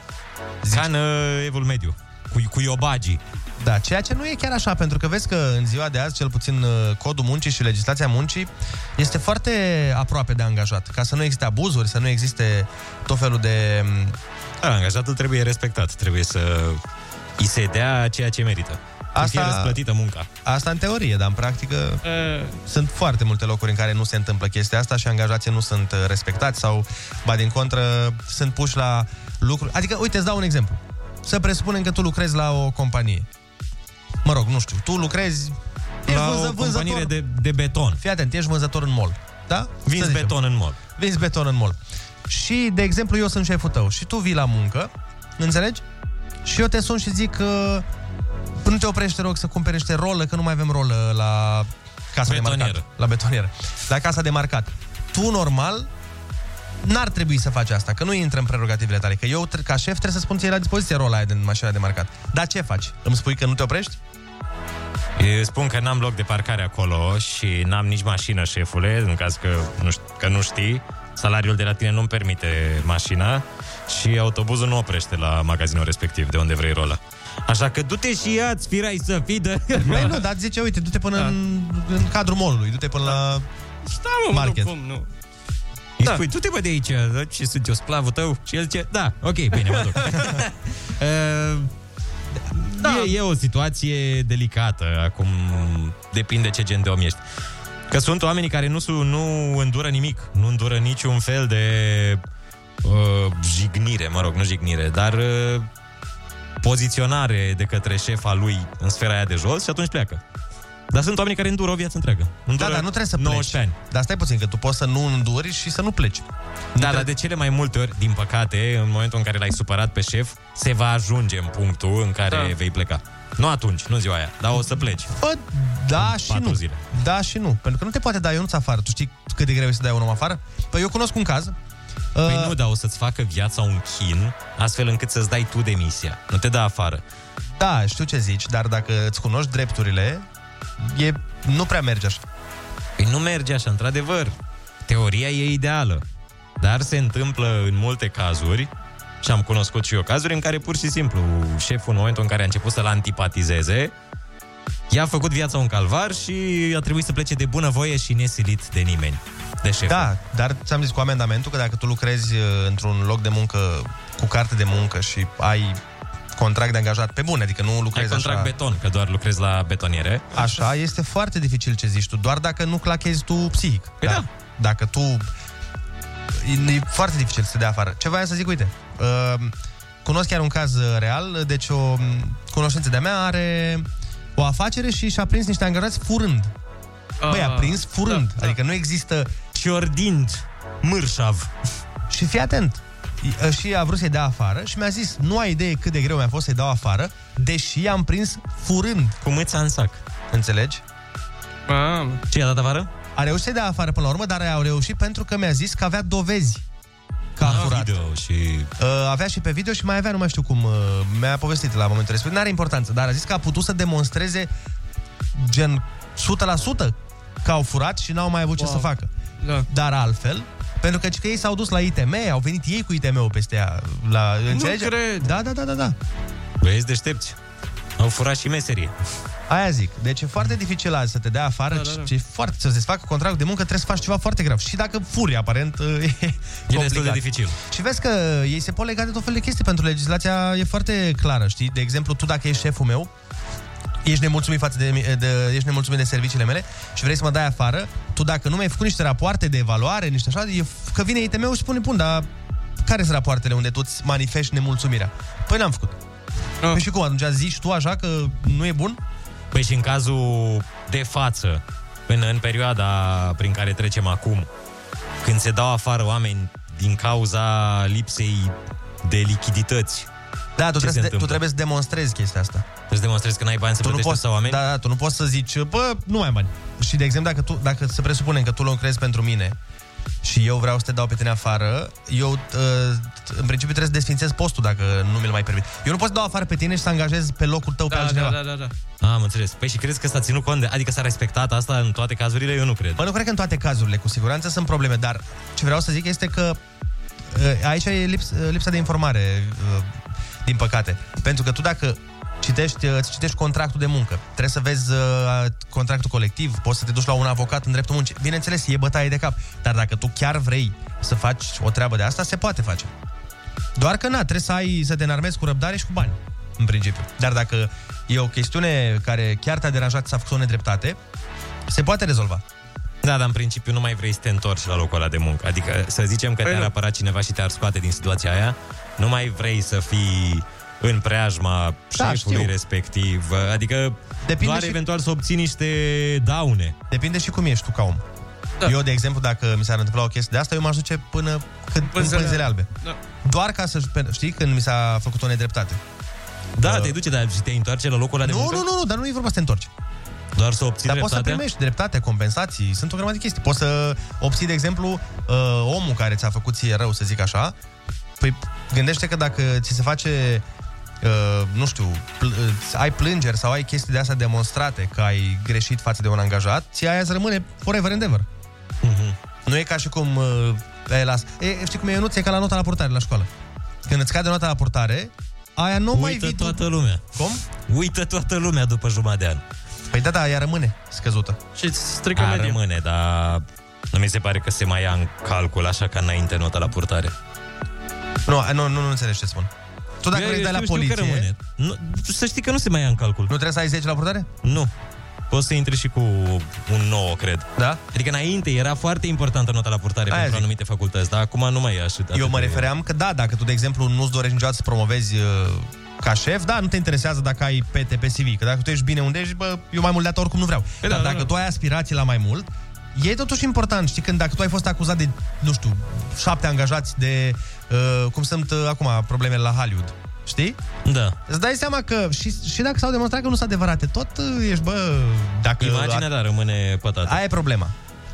Ca în uh, evul mediu. Cu, cu iobagii. Da, ceea ce nu e chiar așa, pentru că vezi că în ziua de azi, cel puțin uh, codul muncii și legislația muncii este foarte aproape de angajat, ca să nu existe abuzuri, să nu existe tot felul de... Da, angajatul trebuie respectat, trebuie să îi se dea ceea ce merită. Asta... Fie Asta- răsplătită munca. Asta în teorie, dar în practică sunt foarte multe locuri în care nu se întâmplă chestia asta și angajații nu sunt uh, respectați sau, ba din contră, sunt puși la lucruri. Adică, uite, îți dau un exemplu. Să presupunem că tu lucrezi la o companie. Mă rog, nu știu, tu lucrezi... La o companie de, de beton. Fii atent, ești vânzător în mall. Da? Vinzi Să zicem. beton în mall. Vinzi beton în mall. Și, de exemplu, eu sunt șeful tău și tu vii la muncă, înțelegi? Și eu te sun și zic că nu te oprești, te rog, să cumperi niște rolă, că nu mai avem rolă la casa de Betonieră. marcat. La betonieră. La casa de marcat. Tu, normal, n-ar trebui să faci asta, că nu intră în prerogativele tale. Că eu, tre- ca șef, trebuie să spun ție la dispoziție rola aia din mașina de marcat. Dar ce faci? Îmi spui că nu te oprești? Eu spun că n-am loc de parcare acolo și n-am nici mașină, șefule, în caz că nu, ș- că nu știi. Salariul de la tine nu-mi permite mașina și autobuzul nu oprește la magazinul respectiv, de unde vrei rola. Așa că du-te și ia-ți firai să fii de... Băi, nu, dar zice, uite, du-te până da. în, în cadrul mall-ului, du-te până la Da, mă, market. nu, cum, nu. Îi spui, du-te bă de aici, da, ce sunt eu, sclavul tău? Și el zice, da, ok, bine, mă duc. Uh, da. e, e o situație delicată, acum depinde ce gen de om ești. Că sunt oamenii care nu, su- nu îndură nimic, nu îndură niciun fel de uh, jignire, mă rog, nu jignire, dar uh, poziționare de către șefa lui în sfera aia de jos și atunci pleacă. Dar sunt oameni care îndură o viață întreagă. Da, Îndură dar nu trebuie să 19 pleci. ani. Dar stai puțin, că tu poți să nu înduri și să nu pleci. Da, dar de cele mai multe ori, din păcate, în momentul în care l-ai supărat pe șef, se va ajunge în punctul în care da. vei pleca. Nu atunci, nu ziua aia, dar o să pleci. Bă, da În și patru nu. zile. Da și nu. Pentru că nu te poate da Ionuț afară. Tu știi cât de greu e să dai un om afară? Păi eu cunosc un caz. Păi Uh, nu, dar o să-ți facă viața un chin, astfel încât să-ți dai tu demisia. Nu te dă afară. Da, știu ce zici, dar dacă îți cunoști drepturile, e, nu prea merge așa. Păi nu merge așa, într-adevăr. Teoria e ideală. Dar se întâmplă în multe cazuri, și am cunoscut și eu cazuri în care pur și simplu șeful în momentul în care a început să-l antipatizeze, i-a făcut viața un calvar și a trebuit să plece de bunăvoie și nesilit de nimeni. De șef. Da, dar ți-am zis cu amendamentul că dacă tu lucrezi uh, într-un loc de muncă cu carte de muncă și ai contract de angajat pe bune, adică nu Ai lucrezi contract așa... beton, că doar lucrezi la betoniere. Așa, este foarte dificil ce zici tu, doar dacă nu clachezi tu psihic. Păi Dar da. Dacă tu... E, e foarte dificil să te dea afară. Ce voiam să zic, uite, uh, cunosc chiar un caz uh, real, deci o um, cunoștință de-a mea are o afacere și și-a prins niște angajați furând. Băi, a Ah, prins furând. da, Adică nu există... Ciordind, mârșav. Și fii atent. I- Și a vrut să-i dea afară și mi-a zis, nu ai idee cât de greu mi-a fost să-i dau afară, deși am prins furând. Cu mâța în sac. Înțelegi? Mamă. Ce, a dat afară? A reușit să-i dea afară până la urmă, dar au reușit pentru că mi-a zis că avea dovezi că a Ah, furat. video și... Uh, avea și pe video și mai avea, nu mai știu cum, uh, mi-a povestit la momentul respectiv. N-are importanță, dar a zis că a putut să demonstreze gen 100% că au furat și n-au mai avut ce Wow. să facă. Da. Dar altfel, pentru că, că ei s-au dus la ITM, au venit ei cu ITM-ul peste ea. La, înțelegi? cred. Da, da, da, da, da. Băieți deștepți. Au furat și meserie. Aia zic. Deci e foarte dificil azi să te dea afară, da, da, da. Ce e foarte, să se facă contract de muncă, trebuie să faci ceva foarte grav. Și dacă furi, aparent, e, E destul de dificil. Și vezi că ei se pot lega de tot felul de chestii, pentru legislația e foarte clară, știi? De exemplu, tu dacă ești șeful meu, ești nemulțumit față de, mi- de, ești nemulțumit de serviciile mele și vrei să mă dai afară, tu dacă nu mi-ai făcut niște rapoarte de evaluare, niște așa, e, că vine ITM-ul și spune, bun, dar care sunt rapoartele unde tu îți manifesti nemulțumirea? Păi n-am făcut. Ah. Păi și cum, atunci zici tu așa că nu e bun? Păi și în cazul de față, în, în perioada prin care trecem acum, când se dau afară oameni din cauza lipsei de lichidități, Da, tu Ce trebuie, se să, de- tu întâmplă? trebuie să demonstrezi chestia asta. Trebuie să demonstrezi că n-ai bani să tu nu plătești poți, să oameni? da, da, tu nu poți să zici, bă, nu mai am bani. Și, de exemplu, dacă, tu, dacă să presupunem că tu lucrezi pentru mine și eu vreau să te dau pe tine afară, eu, uh, în principiu, trebuie să desfințez postul dacă nu mi-l mai permit. Eu nu pot să dau afară pe tine și să angajez pe locul tău pe Da, altcineva. da, da, da, da. Am înțeles. Păi și crezi că s-a ținut cont de... Adică s-a respectat asta în toate cazurile? Eu nu cred. Bă, nu cred că în toate cazurile, cu siguranță sunt probleme, dar ce vreau să zic este că uh, aici e lips, uh, lipsa de informare, uh, din păcate. Pentru că tu dacă citești, uh, îți citești contractul de muncă, trebuie să vezi uh, contractul colectiv, poți să te duci la un avocat în dreptul muncii. Bineînțeles, e bătaie de cap, dar dacă tu chiar vrei să faci o treabă de asta, se poate face. Doar că na, trebuie să ai să te înarmezi cu răbdare și cu bani, în principiu. Dar dacă e o chestiune care chiar te-a deranjat să a făcut o nedreptate, se poate rezolva. Da, dar în principiu nu mai vrei să te întorci la locul ăla de muncă. Adică să zicem că Păi te-ar nu. apăra cineva și te-ar scoate din situația aia, nu mai vrei să fii în preajma Da, șefului știu. respectiv. Adică Depinde doar și- eventual să obții niște daune. Depinde și cum ești tu ca om. Da. Eu, de exemplu, dacă mi s-ar întâmpla o chestie de asta, eu m-aș duce până când pânzele, Pânzele- pânzele albe. Da. Doar ca să știi când mi s-a făcut o nedreptate. Da, te duce, dar și te întoarce la locul ăla de Nu, muncă? nu, nu, nu, dar nu e vorba să te întorci. Doar să obții Dar poți să dreptatea? primești dreptate, compensații, sunt o grămadă de chestii. Poți să obții, de exemplu, uh, omul care ți-a făcut ție rău, să zic așa, păi gândește că dacă ți se face Uh, nu știu, pl- uh, ai plângeri sau ai chestii de astea demonstrate că ai greșit față de un angajat, ți aia îți rămâne forever and ever. Mhm. Nu e ca și cum uh, ai las. E, știi cum e, Ionuț, e ca la nota la purtare la școală. Când îți cade nota la purtare, aia nu mai Uită vii tu- toată lumea. Cum? Uită toată lumea după jumătate de an. Păi da, da, ea rămâne scăzută. Și îți strică A, media. rămâne, dar nu mi se pare că se mai ia în calcul așa ca înainte nota la purtare. Nu, nu, nu, nu înțelegi ce spun. Tu dacă Eu- vrei eu dai la știu- știu că poliție... rămâne. Nu, să știi că nu se mai ia în calcul. Nu trebuie să ai 10 la purtare? Nu. Poți să intri și cu un 9, cred. Da? Adică înainte era foarte importantă nota la purtare Aia pentru zic. anumite facultăți, dar acum nu mai e așa. Eu mă refeream că da, dacă tu, de exemplu, nu-ți dorești niciodată să promovezi uh, ca șef, da, nu te interesează dacă ai PT pe CV, că dacă tu ești bine unde ești, bă, eu mai mult de atât oricum nu vreau. Păi Dar da, da, dacă da. tu ai aspirații la mai mult, e totuși important, știi, când dacă tu ai fost acuzat de, nu știu, șapte angajați de, uh, cum sunt uh, acum problemele la Hollywood, știi? Da. Îți dai seama că și, și dacă s-au demonstrat că nu sunt adevărate, tot uh, ești, bă, dacă... Imaginea, da, rămâne pătată. Aia e problema.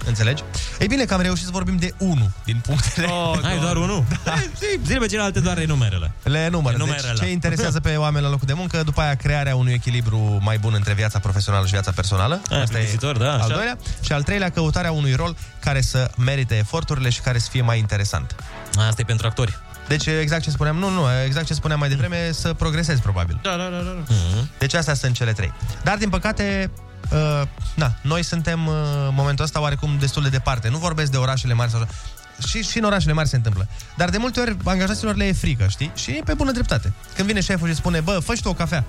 Înțelegi? Ei bine că am reușit să vorbim de 1 din punctele. Oh, Ai doar unul? Hai, zi- Zile pe celelalte doar enumerele. Le număr. Enumeră-le. Deci, ce interesează pe oameni la locul de muncă, după aia crearea unui echilibru mai bun între viața profesională și viața personală. Aia, plictisitor, da, al așa. doilea. Și al treilea, căutarea unui rol care să merite eforturile și care să fie mai interesant. Asta e pentru actori. Deci, exact ce spuneam, nu, nu, exact ce spuneam mai devreme, să progresezi, probabil. Da, da, da, da. Mhm. Deci astea sunt cele trei. Dar, din păcate, uh, na, noi suntem uh, în momentul ăsta oarecum destul de departe. Nu vorbesc de orașele mari sau așa. Și, și în orașele mari se întâmplă. Dar de multe ori angajaților le e frică, știi? Și e pe bună dreptate. Când vine șeful și spune, bă, fă și tu o cafea.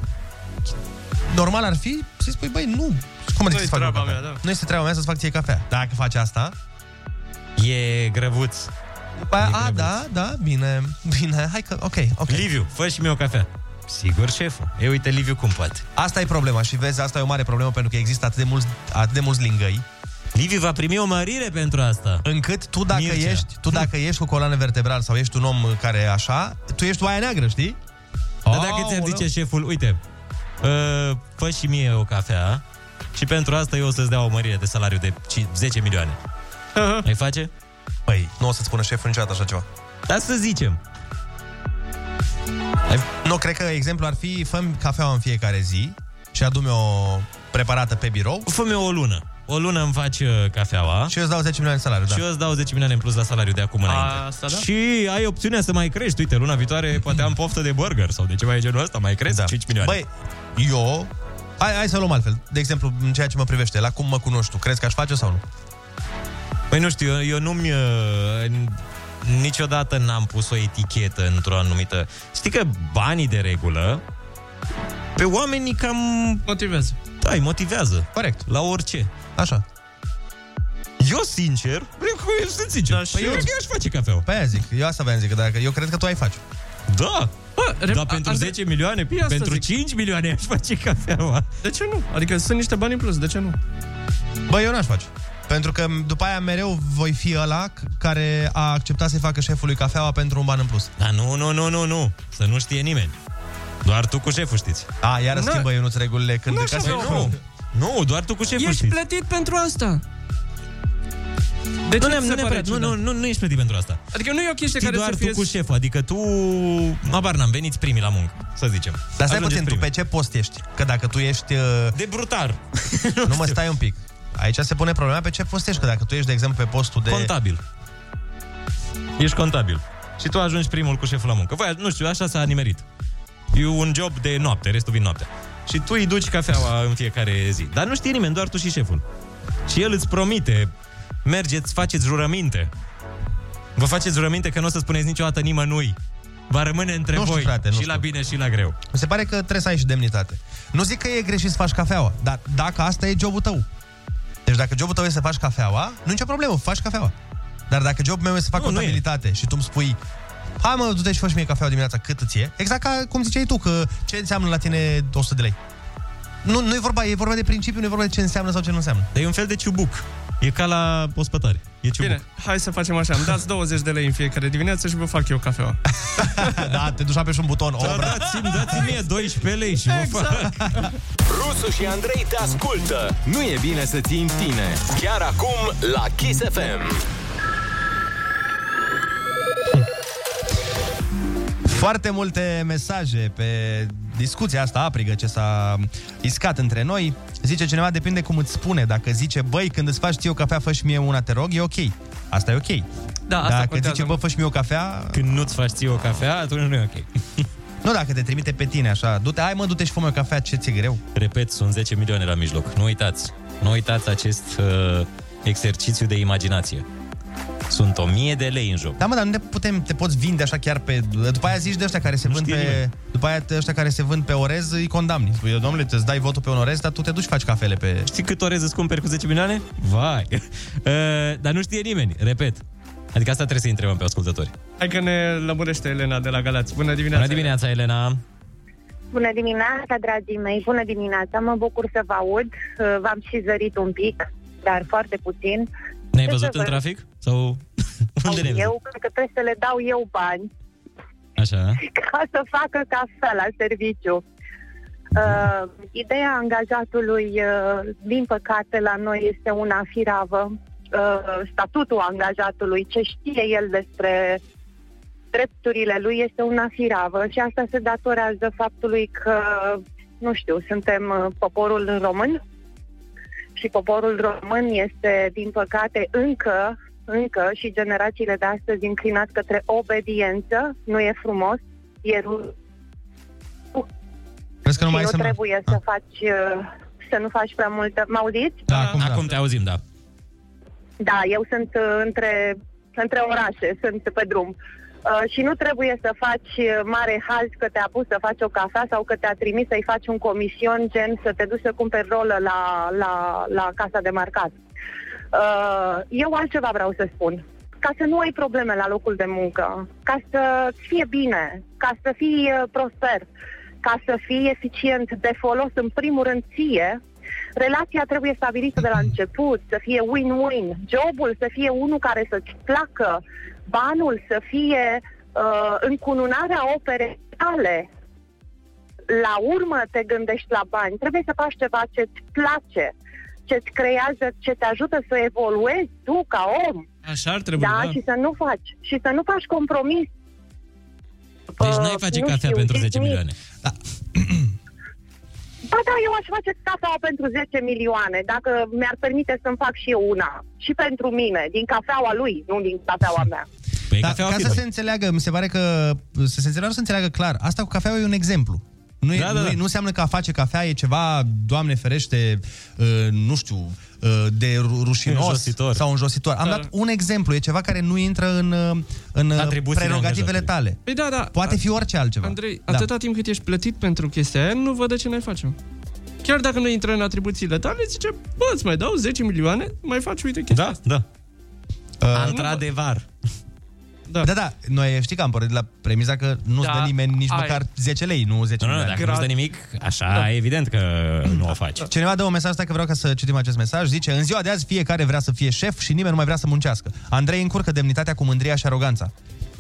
Normal ar fi să-i spui, băi, nu. Cum adică Nu-i să fac eu treaba cafea? mea, da. Nu este treaba mea să-ți fac ție cafea. Dacă faci asta, E grăvuț. după aia, a, da, da, bine, bine, hai că, ok, ok. Liviu, fă și mie o cafea. Sigur, șeful. E uite, Liviu cum poate. Asta e problema și vezi, asta e o mare problemă pentru că există atât de mulți, atât de mulți lingăi. Liviu va primi o mărire pentru asta. Încât tu dacă, Mircea. ești, tu dacă ești cu coloană vertebrală sau ești un om care e așa, tu ești oaia neagră, știi? Dar dacă ți-ar zice șeful, uite, uh, fă și mie o cafea și pentru asta eu o să-ți dea o mărire de salariu de ci- 10 milioane. Ai face? Păi, nu o să-ți spună șeful niciodată așa ceva. Dar să zicem. Nu, cred că exemplu ar fi fă cafeaua în fiecare zi și adu-mi o preparată pe birou. Fă-mi o lună. O lună îmi faci uh, cafeaua. Și eu îți dau 10 milioane de salariu, da. Și eu îți dau 10 milioane în plus la salariu de acum înainte. Asta da? Și ai opțiunea să mai crești. Uite, luna viitoare poate am poftă de burger sau de ceva de genul ăsta. Mai crezi? Da. 5 milioane. Băi, eu... Hai, hai să o luăm altfel. De exemplu, în ceea ce mă privește, la cum mă cunoști tu, crezi că aș face sau nu? Păi nu știu, eu, eu nu-mi... uh, Niciodată n-am pus o etichetă într-o anumită... Știi că banii de regulă pe oamenii cam... Motivează. Da, îi motivează. Corect. La orice. Așa. Eu, sincer, eu sunt sincer. Da, păi eu, cred că eu aș face cafeaua. Pe aia zic, eu asta vreau zic, că dacă, eu cred că tu ai face. Da. Bă, Dar pentru 10 milioane, Păi asta pentru zic. 5 milioane aș face cafeaua. De ce nu? Adică sunt niște bani în plus, de ce nu? Bă, eu n-aș face. Pentru că după aia mereu voi fi ăla c- care a acceptat să-i facă șefului cafeaua pentru un ban în plus. Dar nu, nu, nu, nu, nu. Să nu știe nimeni. Doar tu cu șeful știți. A, iară Nu. schimbă Ionuț regulile când Nu e așa ca să... vreau. Nu, nu, doar tu cu șeful Ești știți. plătit pentru asta. De nu, ce ne-am, ți nu, se pare neapărat, nu, ciudat? nu, nu, nu ești plătit pentru asta. Adică nu e o chestie Știi care doar să tu fie... cu șeful, adică tu, habar n-am, veniți primii la muncă, să zicem. Dar stai Ajungeți puțin, tu primii. pe ce post ești? Că dacă tu ești... uh, De brutar. nu mă stai un pic. Aici se pune problema pe ce post ești. Că dacă tu ești, de exemplu, pe postul de... Contabil. Ești contabil. Și tu ajungi primul cu șeful la muncă. Voi, nu știu, așa s-a nimerit. E un job de noapte, restul vin noaptea. Și tu îi duci cafeaua în fiecare zi. Dar nu știe nimeni, doar tu și șeful. Și el îți promite, mergeți, faceți jurăminte. Vă faceți jurăminte că nu o să spuneți niciodată nimănui. Va rămâne între Nu știu, voi. frate, nu și știu. la bine și la greu. Mi se pare că trebuie să ai și demnitate. Nu zic că e greșit să faci cafeaua, dar dacă asta e jobul tău. Deci dacă jobul tău e să faci cafeaua, nu e nicio problemă, faci cafeaua. Dar dacă jobul meu e să fac Nu, nu e. contabilitate și tu îmi spui Hai mă, du-te și fă și mie cafeaua dimineața, cât îți e? Exact ca cum ziceai tu, că ce înseamnă la tine 100 de lei. Nu, nu e vorba, e vorba de principiu, nu e vorba de ce înseamnă sau ce nu înseamnă. Dar e un fel de ciubuc. E ca la ospătare. E ciubuc. Bine, hai să facem așa. Îmi dați 20 de lei în fiecare dimineață și vă fac eu cafeaua. da, te duci pe un buton. Da, dați-mi, dați-mi mie 12 lei și vă fac. Rusu și Andrei te ascultă. Nu e bine să ții în tine. Chiar acum la Kiss FM. Foarte multe mesaje pe discuția asta aprigă ce s-a iscat între noi. Zice cineva, depinde cum îți spune. Dacă zice, băi, când îți faci ție o cafea, fă și mie una, te rog, e ok. Asta e ok. Da, asta Dacă contează. zice, bă, fă și mie o cafea... Când nu-ți faci ție o cafea, atunci nu e ok. Nu, dacă te trimite pe tine așa, du-te, hai mă, du-te și fă o cafea, ce ți-e greu? Repet, sunt 10 milioane la mijloc. Nu uitați. Nu uitați acest uh, exercițiu de imaginație. Sunt 1000 de lei în joc. Da, mă, dar nu te, putem, te poți vinde așa chiar pe... După aia zici de ăștia care se Nu vând știe pe... nimeni. După aia ăștia care se vând pe orez îi condamni. Spui, eu, domnule, îți dai votul pe un orez, dar tu te duci și faci cafele pe... Știi cât orez îți cumperi cu 10 milioane? Vai! Uh, dar nu știe nimeni, repet. Adică asta trebuie să întrebăm pe ascultători. Hai că ne lămurește Elena de la Galați. Bună dimineața! Bună dimineața, Elena! Bună dimineața, dragii mei! Bună dimineața! Mă bucur să vă aud. Uh, V-am și zărit un pic, dar foarte puțin. Ne-ai Ce văzut să în vă- trafic? Sau unde ne-ai văzut? Eu cred că trebuie să le dau eu bani Așa. ca să facă cafea la serviciu. Uh, ideea angajatului, uh, din păcate, la noi este una firavă. Uh, statutul angajatului, ce știe el despre drepturile lui, este una firavă și asta se datorează faptului că, nu știu, suntem uh, poporul român și poporul român este, din păcate, încă, încă și generațiile de astăzi înclinat către obediență. Nu e frumos, e ru- Crezi că nu și mai nu semna? trebuie să faci, uh, să nu faci prea multă... Mă auziți? Da, acum, acum te auzim, da. Da, eu sunt uh, între, între orașe, sunt pe drum. Uh, și nu trebuie să faci uh, mare haz că te-a pus să faci o cafea sau că te-a trimis să-i faci un comision, gen să te duci să cumperi rolă la, la, la casa de marcat. Uh, eu altceva vreau să spun. Ca să nu ai probleme la locul de muncă, ca să fie bine, ca să fii uh, prosper, ca să fii eficient de folos în primul rând ție, relația trebuie stabilită de la început, să fie win-win, jobul să fie unul care să-ți placă, banul să fie uh, încununarea operei tale. La urmă te gândești la bani, trebuie să faci ceva ce-ți place, ce-ți creează, ce te ajută să evoluezi tu ca om. Așa ar trebui, da, da. și să nu faci, și să nu faci compromis. Deci n-ai Uh, face nu cafea știu, pentru 10 dismiss. milioane. Ba da, eu aș face cafeaua pentru 10 milioane, dacă mi-ar permite să-mi fac și eu una. Și pentru mine, din cafeaua lui, nu din cafeaua mea. Păi Dar ca să se înțeleagă, mi se pare că să se înțeleagă, să înțeleagă clar, asta cu cafeaua e un exemplu. Nu, e, Da, da, nu, e, da. nu înseamnă că a face cafea e ceva, Doamne ferește, uh, nu știu, uh, de ru- rușinos Înjositor. sau înjositor. Am Da. dat un exemplu, e ceva care nu intră în, uh, în uh, Atribuțiile prerogativele angajatului. tale. Păi da, da. Poate fi orice altceva. Andrei, Da. atâta timp cât ești plătit pentru chestia aia, nu văd de ce n-ai face Chiar dacă nu intră în atribuțiile tale, zice, bă, îți mai dau 10 milioane, mai faci, uite, chestia Da, asta. da. Uh, Într-adevăr. Da. da, da, noi știi că am pornit la premiza că nu-ți Da, dă nimeni nici aia. măcar 10 lei, nu 10 Nu, nu, milioane. dacă nu-ți dă nimic, așa Da. e evident că nu o faci. Cineva dă un mesaj, stai că vreau ca să citim acest mesaj. Zice, în ziua de azi fiecare vrea să fie șef și nimeni nu mai vrea să muncească. Andrei încurcă demnitatea cu mândria și aroganța.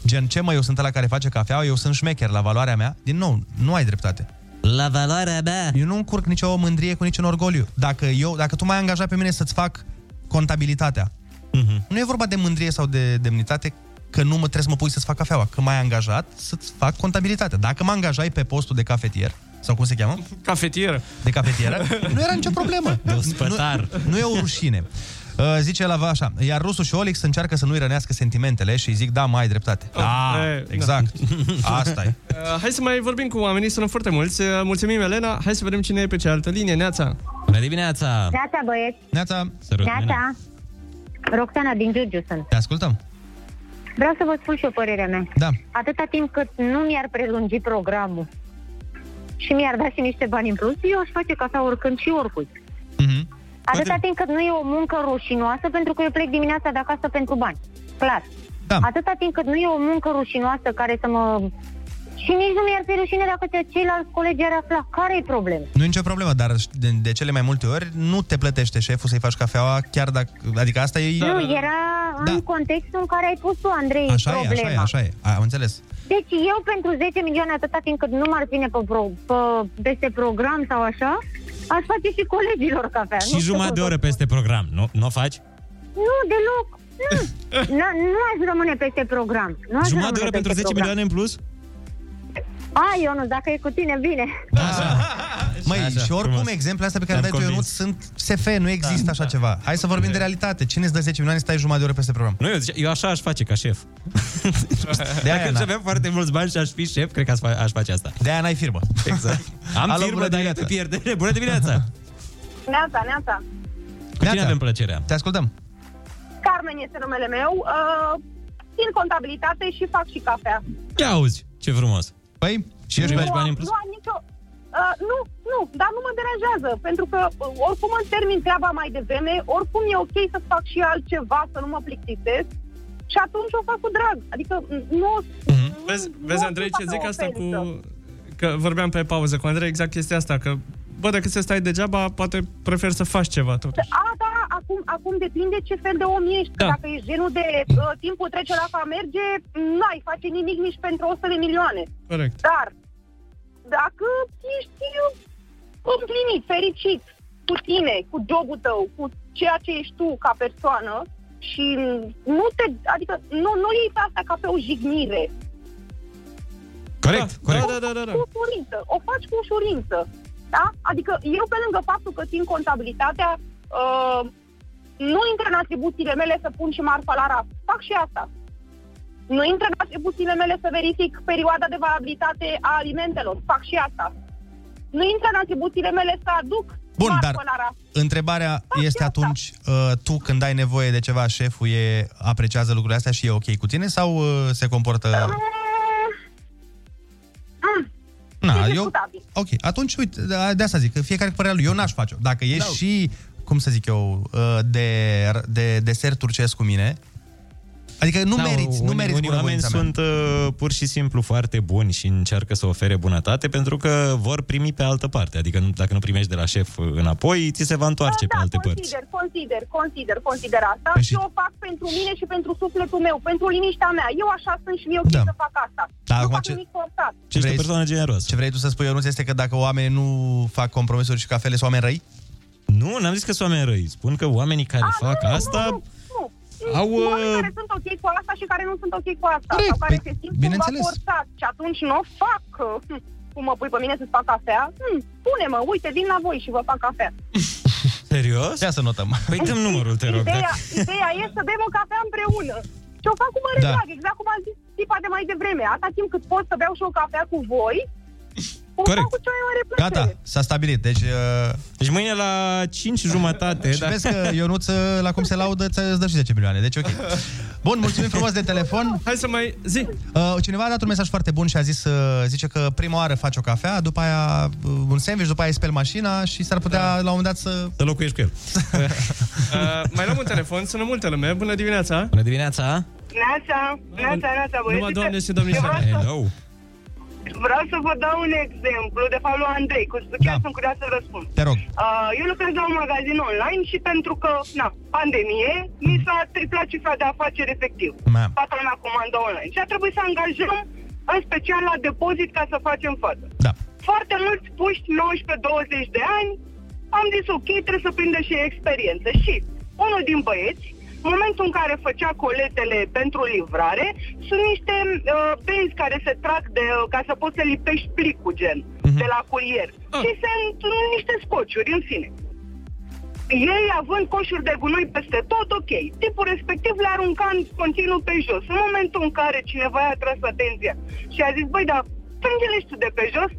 Gen, ce mă, eu sunt la care face cafea, eu sunt șmecher la valoarea mea. Din nou, nu ai dreptate. La valoarea mea. Eu nu încurc nicio mândrie cu niciun orgoliu. Dacă, eu, dacă tu m-ai angajat pe mine să-ți fac contabilitatea, Mhm. nu e vorba de mândrie sau de demnitate că nu mă trebuie să mă pui să-ți fac cafeaua, că m-ai angajat să-ți fac contabilitatea. Dacă mă angajai pe postul de cafetier, sau cum se cheamă? Cafetieră. De cafetieră, nu era nicio problemă. De ospătar. Nu, nu e o rușine. Uh, zice la așa, iar Rusu și Olix încearcă să nu-i rănească sentimentele și îi zic, da, mai ai dreptate. Da, e, exact. Asta e. Uh, hai să mai vorbim cu oamenii, sunt foarte mulți. Uh, mulțumim, Elena. Hai să vedem cine e pe cealaltă linie. Neața. Bună dimineața! Neața, băieți. Neața. Neața. Roxana din Giurgiu sunt. Te ascultăm. Vreau să vă spun și o părerea mea. Da. Atâta timp cât nu mi-ar prelungi programul și mi-ar da și niște bani în plus, eu aș face cafea oricând și oricui. Mhm. Atâta timp cât nu e o muncă rușinoasă, pentru că eu plec dimineața de acasă pentru bani. Clar. Da. Atâta timp cât nu e o muncă rușinoasă care să mă... Și nici nu mi-ar fi rușine dacă ce- ceilalți colegi ar afla. Care e problema? Nu e nicio problemă, dar de, de cele mai multe ori nu te plătește șeful să-i faci cafeaua, chiar dacă... Adică asta e... Nu, era în contextul în care ai pus tu, Andrei, Așa e, problema. așa e, așa e. Am înțeles. Deci eu pentru 10 milioane atâta timp cât nu m-ar ține pe, pro, pe, peste program sau așa, aș face și colegilor cafea. Și nu știu jumătate de cum oră să- peste program, nu? Nu o faci? Nu, deloc. Nu. nu, nu aș rămâne peste program. Nu aș Jumătate de rămâne oră pentru peste 10 program. milioane în plus? A, Ionuț, dacă e cu tine, bine. Măi, Așa, și oricum frumos. exemplele astea pe care Te-am le dai tu, Ionuț, convins. sunt SF, nu există așa ceva. Hai să vorbim de realitate. Cine îți dă 10 milioane, stai jumătate de oră peste program. Nu, eu, zice- eu așa aș face ca șef. De aia, Dacă na. aș avea foarte mulți bani și aș fi șef, cred că aș, fa- aș face asta. De aia n-ai firmă. Exact. Am Alo, firmă, bună dar e dimineața. pe pierdere. Bună dimineața! Neața, neața. Cu cine avem plăcerea? Te ascultăm. Carmen este numele meu. Uh, țin contabilitate și fac și cafea. Ia auzi, ce frumos. Păi, și ești nu, bani în am, plus? nu am nicio... Uh, nu, nu, dar nu mă deranjează, pentru că uh, oricum îmi termin treaba mai devreme, oricum e ok să fac și altceva, să nu mă plictisesc și atunci o fac cu drag. Adică m, nu... Vezi, vezi Andrei, ce zic asta cu... Că vorbeam pe pauză cu Andrei exact chestia asta, că bă, dacă să stai degeaba, poate prefer să faci ceva totuși. A, da, acum, acum depinde ce fel de om ești. Da. Dacă ești genul de uh, timpul trece la ca merge, n-ai face nimic nici pentru 100 de milioane. Corect. Dar, dacă ești uh, împlinit, fericit cu tine, cu jobul tău, cu ceea ce ești tu ca persoană și nu te, adică nu, nu iei pe asta ca pe o jignire. Corect, corect. Da, da, da, da. Cu ușurință, o faci cu ușurință. Da? Adică eu pe lângă faptul că țin contabilitatea, uh, nu intră în atribuțiile mele să pun și marfa la raft. Fac și asta. Nu intră în atribuțiile mele să verific perioada de valabilitate a alimentelor. Fac și asta. Nu intră în atribuțiile mele să aduc Bun, marfă dar la raft. întrebarea este atunci, uh, tu când ai nevoie de ceva, șeful e, apreciază lucrurile astea și e ok cu tine sau uh, se comportă... Na, e eu... discutabil. Ok, atunci, uite, de- de asta zic, că fiecare cu părerea lui, eu n-aș face-o. Dacă ești Da. și, cum să zic eu, uh, de, de desert turcesc cu mine, Adică nu Da, meriți, nu unii, meriți unii oameni bunăvoința mea. sunt uh, pur și simplu foarte buni și încearcă să ofere bunătate pentru că vor primi pe altă parte. Adică nu- dacă nu primești de la șef înapoi, ți se va întoarce pe alte părți. Consider, consider, consider, consider asta Păi și o fac pentru mine și pentru sufletul meu, pentru liniștea mea. Eu așa sunt și mie ok Da. să fac asta. Da, nu acum fac ce- nimic forțat. Ce vrei, persoană generoasă. Ce vrei tu să spui, Ionuț, este că dacă oamenii nu fac compromisuri și cafele, sunt oameni răi? Nu, n-am zis că sunt oameni răi. Spun că oamenii care fac asta... Nu, Au, Sunt oameni uh, care sunt ok cu asta și care nu sunt ok cu asta. Corect, sau care păi, se simt cumva bineînțeles. forțat și atunci nu o fac. Hm, Cum mă pui pe mine să-ți fac cafea? Hm, pune-mă, uite, vin la voi și vă fac cafea. Serios? Ia să notăm. Păi dăm numărul, te rog. Ideea, dacă- ideea e să bem o cafea împreună. Și o fac cu mare Da. drag, exact cum am zis tipa de mai devreme. Atâta timp cât pot să beau și o cafea cu voi, o Corect. fac cu cea mai mare plăcere. Gata, s-a stabilit. Deci, uh... deci mâine la 5 jumătate. Și vezi că Ionuț, uh, la cum se laudă, ți îți dă și 10 milioane. Deci, ok. Bun, mulțumim frumos de telefon. Hai să mai zi. Uh, cineva a dat un mesaj foarte bun și a zis, uh, zice că prima oară faci o cafea, după aia uh, un sandwich, după aia îi speli mașina și s-ar putea la un moment dat să... Să locuiești cu el. Uh, mai luăm un telefon, sună multă lume. Bună dimineața! Bună dimineața! Neața, neața, neața, băieți. Numai doamne și domnișoare. Vreau să- Hello! Vreau să vă dau un exemplu, de fapt lui Andrei, cu chiar sunt curioasă să răspund. Te rog. Uh, eu lucrez la un magazin online și pentru că, na, pandemie, mi s-a triplat cifra de afaceri efectiv. Ma. Toată lumea comandă online. Și a trebuit să angajăm, în special la depozit, ca să facem față. Da. Foarte mulți puști 19-20 de ani, am zis ok, trebuie să prindă și experiență. Și unul din băieți, în momentul în care făcea coletele pentru livrare, sunt niște uh, benzi care se trag de, uh, ca să poți să lipești plicul, gen, de la curier. Și sunt uh, niște scociuri, în fine. Ei, având coșuri de gunoi peste tot, ok. Tipul respectiv le arunca în continuu pe jos. În momentul în care cineva i-a tras atenția și a zis, băi, dar strânge-le și tu de pe jos,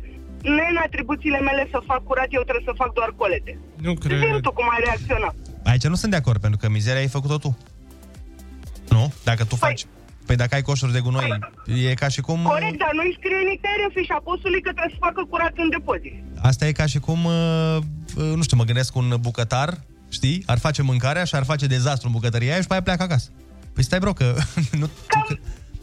nu e în atribuțiile mele să fac curat, eu trebuie să fac doar colete. Nu cred. Zi tu cum ai reacționat. Aici nu sunt de acord, pentru că mizeria ai făcut-o tu. Nu? Dacă tu faci... Păi dacă ai coșuri de gunoi, e ca și cum... Corect, dar nu-i scrie nicăieri în fișa postului că trebuie să facă curat în depozit. Asta e ca și cum, uh, uh, nu știu, mă gândesc un bucătar, știi, ar face mâncarea și ar face dezastru în bucătăria aia și pe aia pleacă acasă. Păi stai, bro, că nu, tu, că-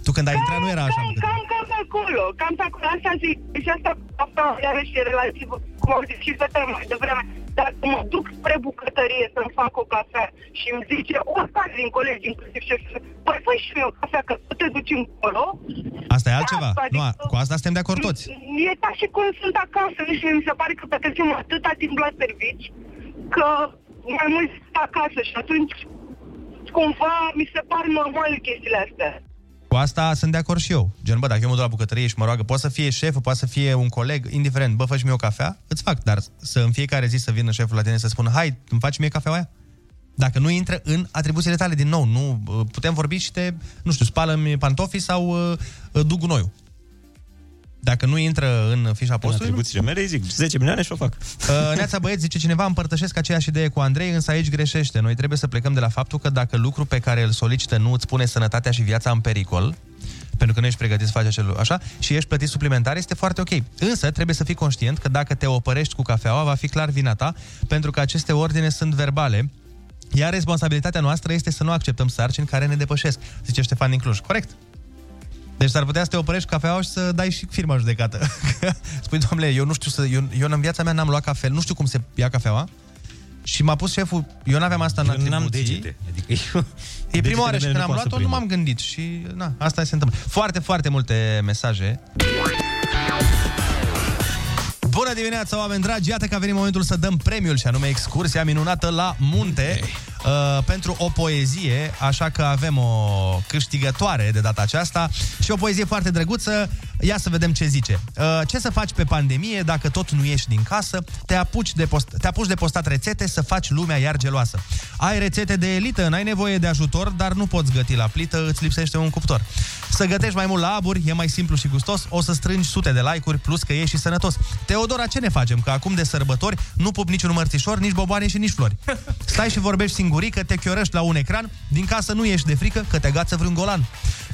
tu când ai intrat nu era așa. Cam, cam, cam pe acolo, cam pe acolo, asta zic. Și asta, asta iarăși e relativ, cum au zis și fetele mai devreme. Dacă mă duc spre bucătărie să-mi fac o cafea și îmi zice oricare din colegi, inclusiv șef, păi fă și mie o cafea, că tu te duci încolo, Asta e altceva. Da, Nu, adică- a- cu asta suntem de acord toți. E ca și cum sunt acasă, nu știu, mi se pare că petrecem atâta timp la servici, că mai mult sunt acasă și atunci cumva mi se par normale chestiile astea. Cu asta sunt de acord și eu. Gen, bă, dacă eu mă duc la bucătărie și mă roagă, poate să fie șeful, poate să fie un coleg, indiferent, bă, fă mie o cafea, îți fac. Dar să în fiecare zi să vină șeful la tine să spună, hai, îmi faci mie cafeaua aia? Dacă nu intră în atribuțiile tale, din nou, nu uh, putem vorbi și te, nu știu, spală-mi pantofii sau uh, uh, duc gunoiul. Dacă nu intră în fișa postului... nu- atribuțiile mele, îi zic 10 milioane și o fac. Uh, Neața băieți, zice cineva, împărtășesc aceeași idee cu Andrei, însă aici greșește. Noi trebuie să plecăm de la faptul că dacă lucru pe care îl solicită nu îți pune sănătatea și viața în pericol, pentru că nu ești pregătit să faci acel lucru, așa, și ești plătit suplimentar, este foarte ok. Însă trebuie să fii conștient că dacă te opărești cu cafeaua, va fi clar vina ta, pentru că aceste ordine sunt verbale, iar responsabilitatea noastră este să nu acceptăm sarcini care ne depășesc, zice Ștefan din Cluj. Corect? Deci s-ar putea să te oprești cu cafeaua și să dai și firma în judecată. Spui, domnule, eu nu știu să... Eu, eu în viața mea n-am luat cafea, nu știu cum se ia cafeaua. Și m-a pus șeful, eu n-aveam asta în Eu n-am atribuții. degete. Adică eu... E prima oară Degetele și mele când nu am pot să luat-o, nu prindă. m-am gândit și na, asta se întâmplă. Foarte, foarte multe mesaje. Bună dimineața, oameni dragi! Iată că a venit momentul să dăm premiul și anume excursia minunată la munte uh, pentru o poezie, așa că avem o câștigătoare de data aceasta și o poezie foarte drăguță. Ia să vedem ce zice. Uh, ce să faci pe pandemie dacă tot nu ieși din casă? Te apuci de, post- te apuci de postat rețete să faci lumea iar geloasă. Ai rețete de elită, n-ai nevoie de ajutor, dar nu poți găti la plită, îți lipsește un cuptor. Să gătești mai mult la aburi, e mai simplu și gustos, o să strângi sute de like-uri, plus că ești și sănătos. Teodora, ce ne facem? Că acum de sărbători nu pup niciun mărțișor, nici boboane și nici flori. Stai și vorbești singurică, te chiorăști la un ecran, din casă nu ieși de frică că te gață vreun golan.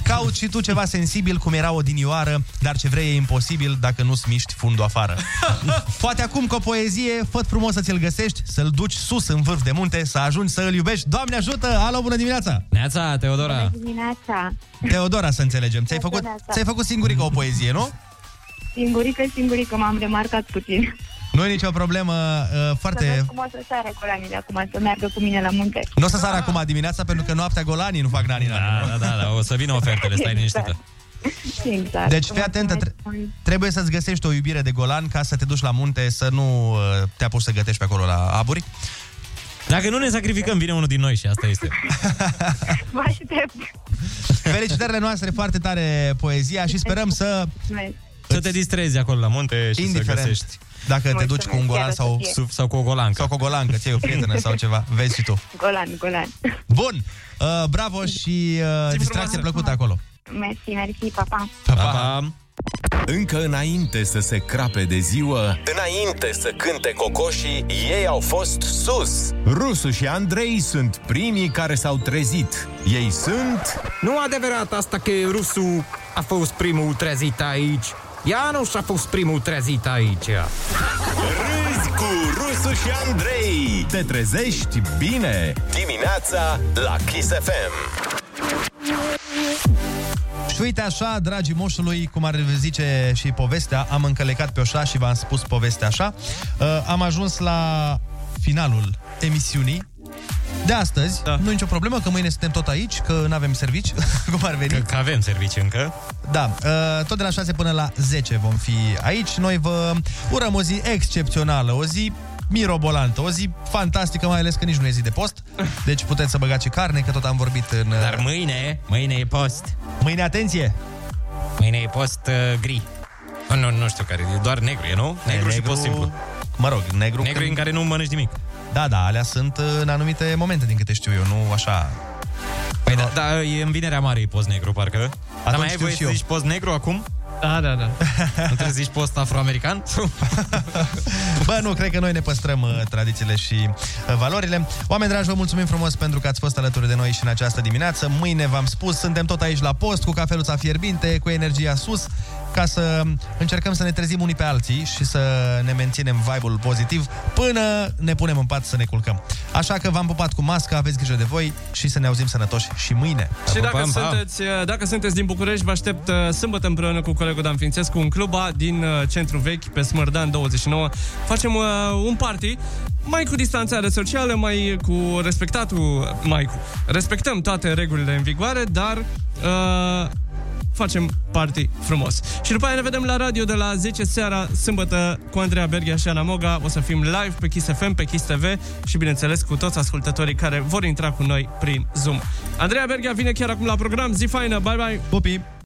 Cauți și tu ceva sensibil, cum era o dinioară, dar ce vrei e imposibil dacă nu-ți miști fundul afară. Poate acum cu o poezie, fă frumos să ți-l găsești, să-l duci sus în vârf de munte, să ajungi să îl iubești. Doamne ajută! Alo, bună dimineața! Neața, Teodora! Dimineața. Teodora, să înțelegem. Ți-ai făcut, Neața. ți-ai făcut singurică o poezie, nu? Singurică, singurică, m-am remarcat puțin. Nu e nicio problemă, uh, Să văd foarte... cum o să sară colanile acum, să meargă cu mine la munte. Nu o să sară acum dimineața, pentru că noaptea golanii nu fac nani Da, da, da, da, o să vină ofertele, stai liniștită. Exact. Deci fii atentă, tre- trebuie să-ți găsești o iubire de golan ca să te duci la munte, să nu uh, te apuci să gătești pe acolo la aburi. Dacă nu ne sacrificăm, vine unul din noi și asta este. Vă aștept. Felicitările noastre, foarte tare poezia și sperăm să... Să te distrezi acolo la munte și Indiferent să găsești. dacă te duci cu un golan sau, sau cu o golancă. Sau cu o golancă, ți o prietenă sau ceva, vezi și tu. Golan, golan. Bun, uh, bravo și uh, distracție plăcută acolo. Mersi, mersi, papa. Pa, pa. Încă înainte să se crape de ziua, înainte să cânte cocoșii, ei au fost sus. Rusu și Andrei sunt primii care s-au trezit. Ei sunt... Nu adevărat asta că rusul a fost primul trezit aici. Ianuș a fost primul trezit aici. Râzi cu Rusu și Andrei. Te trezești bine. Dimineața la Kiss FM. Și uite așa, dragii moșului, cum ar zice și povestea, am încălecat pe oșa și v-am spus povestea așa. Uh, am ajuns la finalul emisiunii de astăzi. Da. Nu e nicio problemă, că mâine suntem tot aici, că nu avem servici, cum ar veni. Că, că avem servici încă. Da, uh, tot de la 6 până la 10 vom fi aici. Noi vă urăm o zi excepțională, o zi mirobolantă, o zi fantastică, mai ales că nici nu e zi de post. Deci puteți să băgați și carne, că tot am vorbit în... Dar mâine, mâine e post. Mâine, atenție! Mâine e post uh, gri. Nu, nu, nu știu care, e doar negru, e, nu? Negru, negru și post simplu. Mă rog, negru... Negru în care nu mănânci nimic. Da, da, alea sunt uh, în anumite momente, din câte știu eu, nu așa... Păi da, da, e în vinerea mare e post negru, parcă. Dar mai ai știu voie și să eu. zici post negru acum? Da, da, da. Nu trebuie să zici post afroamerican? Bă, nu, cred că noi ne păstrăm uh, tradițiile și uh, valorile. Oameni dragi, vă mulțumim frumos pentru că ați fost alături de noi și în această dimineață. Mâine v-am spus, suntem tot aici la post, cu cafeluța fierbinte, cu energia sus, ca să încercăm să ne trezim unii pe alții și să ne menținem vibe-ul pozitiv până ne punem în pat să ne culcăm. Așa că v-am pupat cu masca, aveți grijă de voi și să ne auzim sănătoși și mâine. Și dacă sunteți, dacă sunteți din București, vă aștept uh, sâmbătă împreună cu colegul Dan Fințescu în cluba din uh, Centru Vechi, pe Smărdan 29. Facem uh, un party mai cu distanțare socială, mai cu respectatul, mai cu... Respectăm toate regulile în vigoare, dar uh, facem party frumos. Și după aia ne vedem la radio de la 10 seara, sâmbătă, cu Andreea Berghia și Ana Moga. O să fim live pe Kiss FM, pe Kiss TV și, bineînțeles, cu toți ascultătorii care vor intra cu noi prin Zoom. Andreea Berghia vine chiar acum la program. Zi faină, bye bye! Pupi!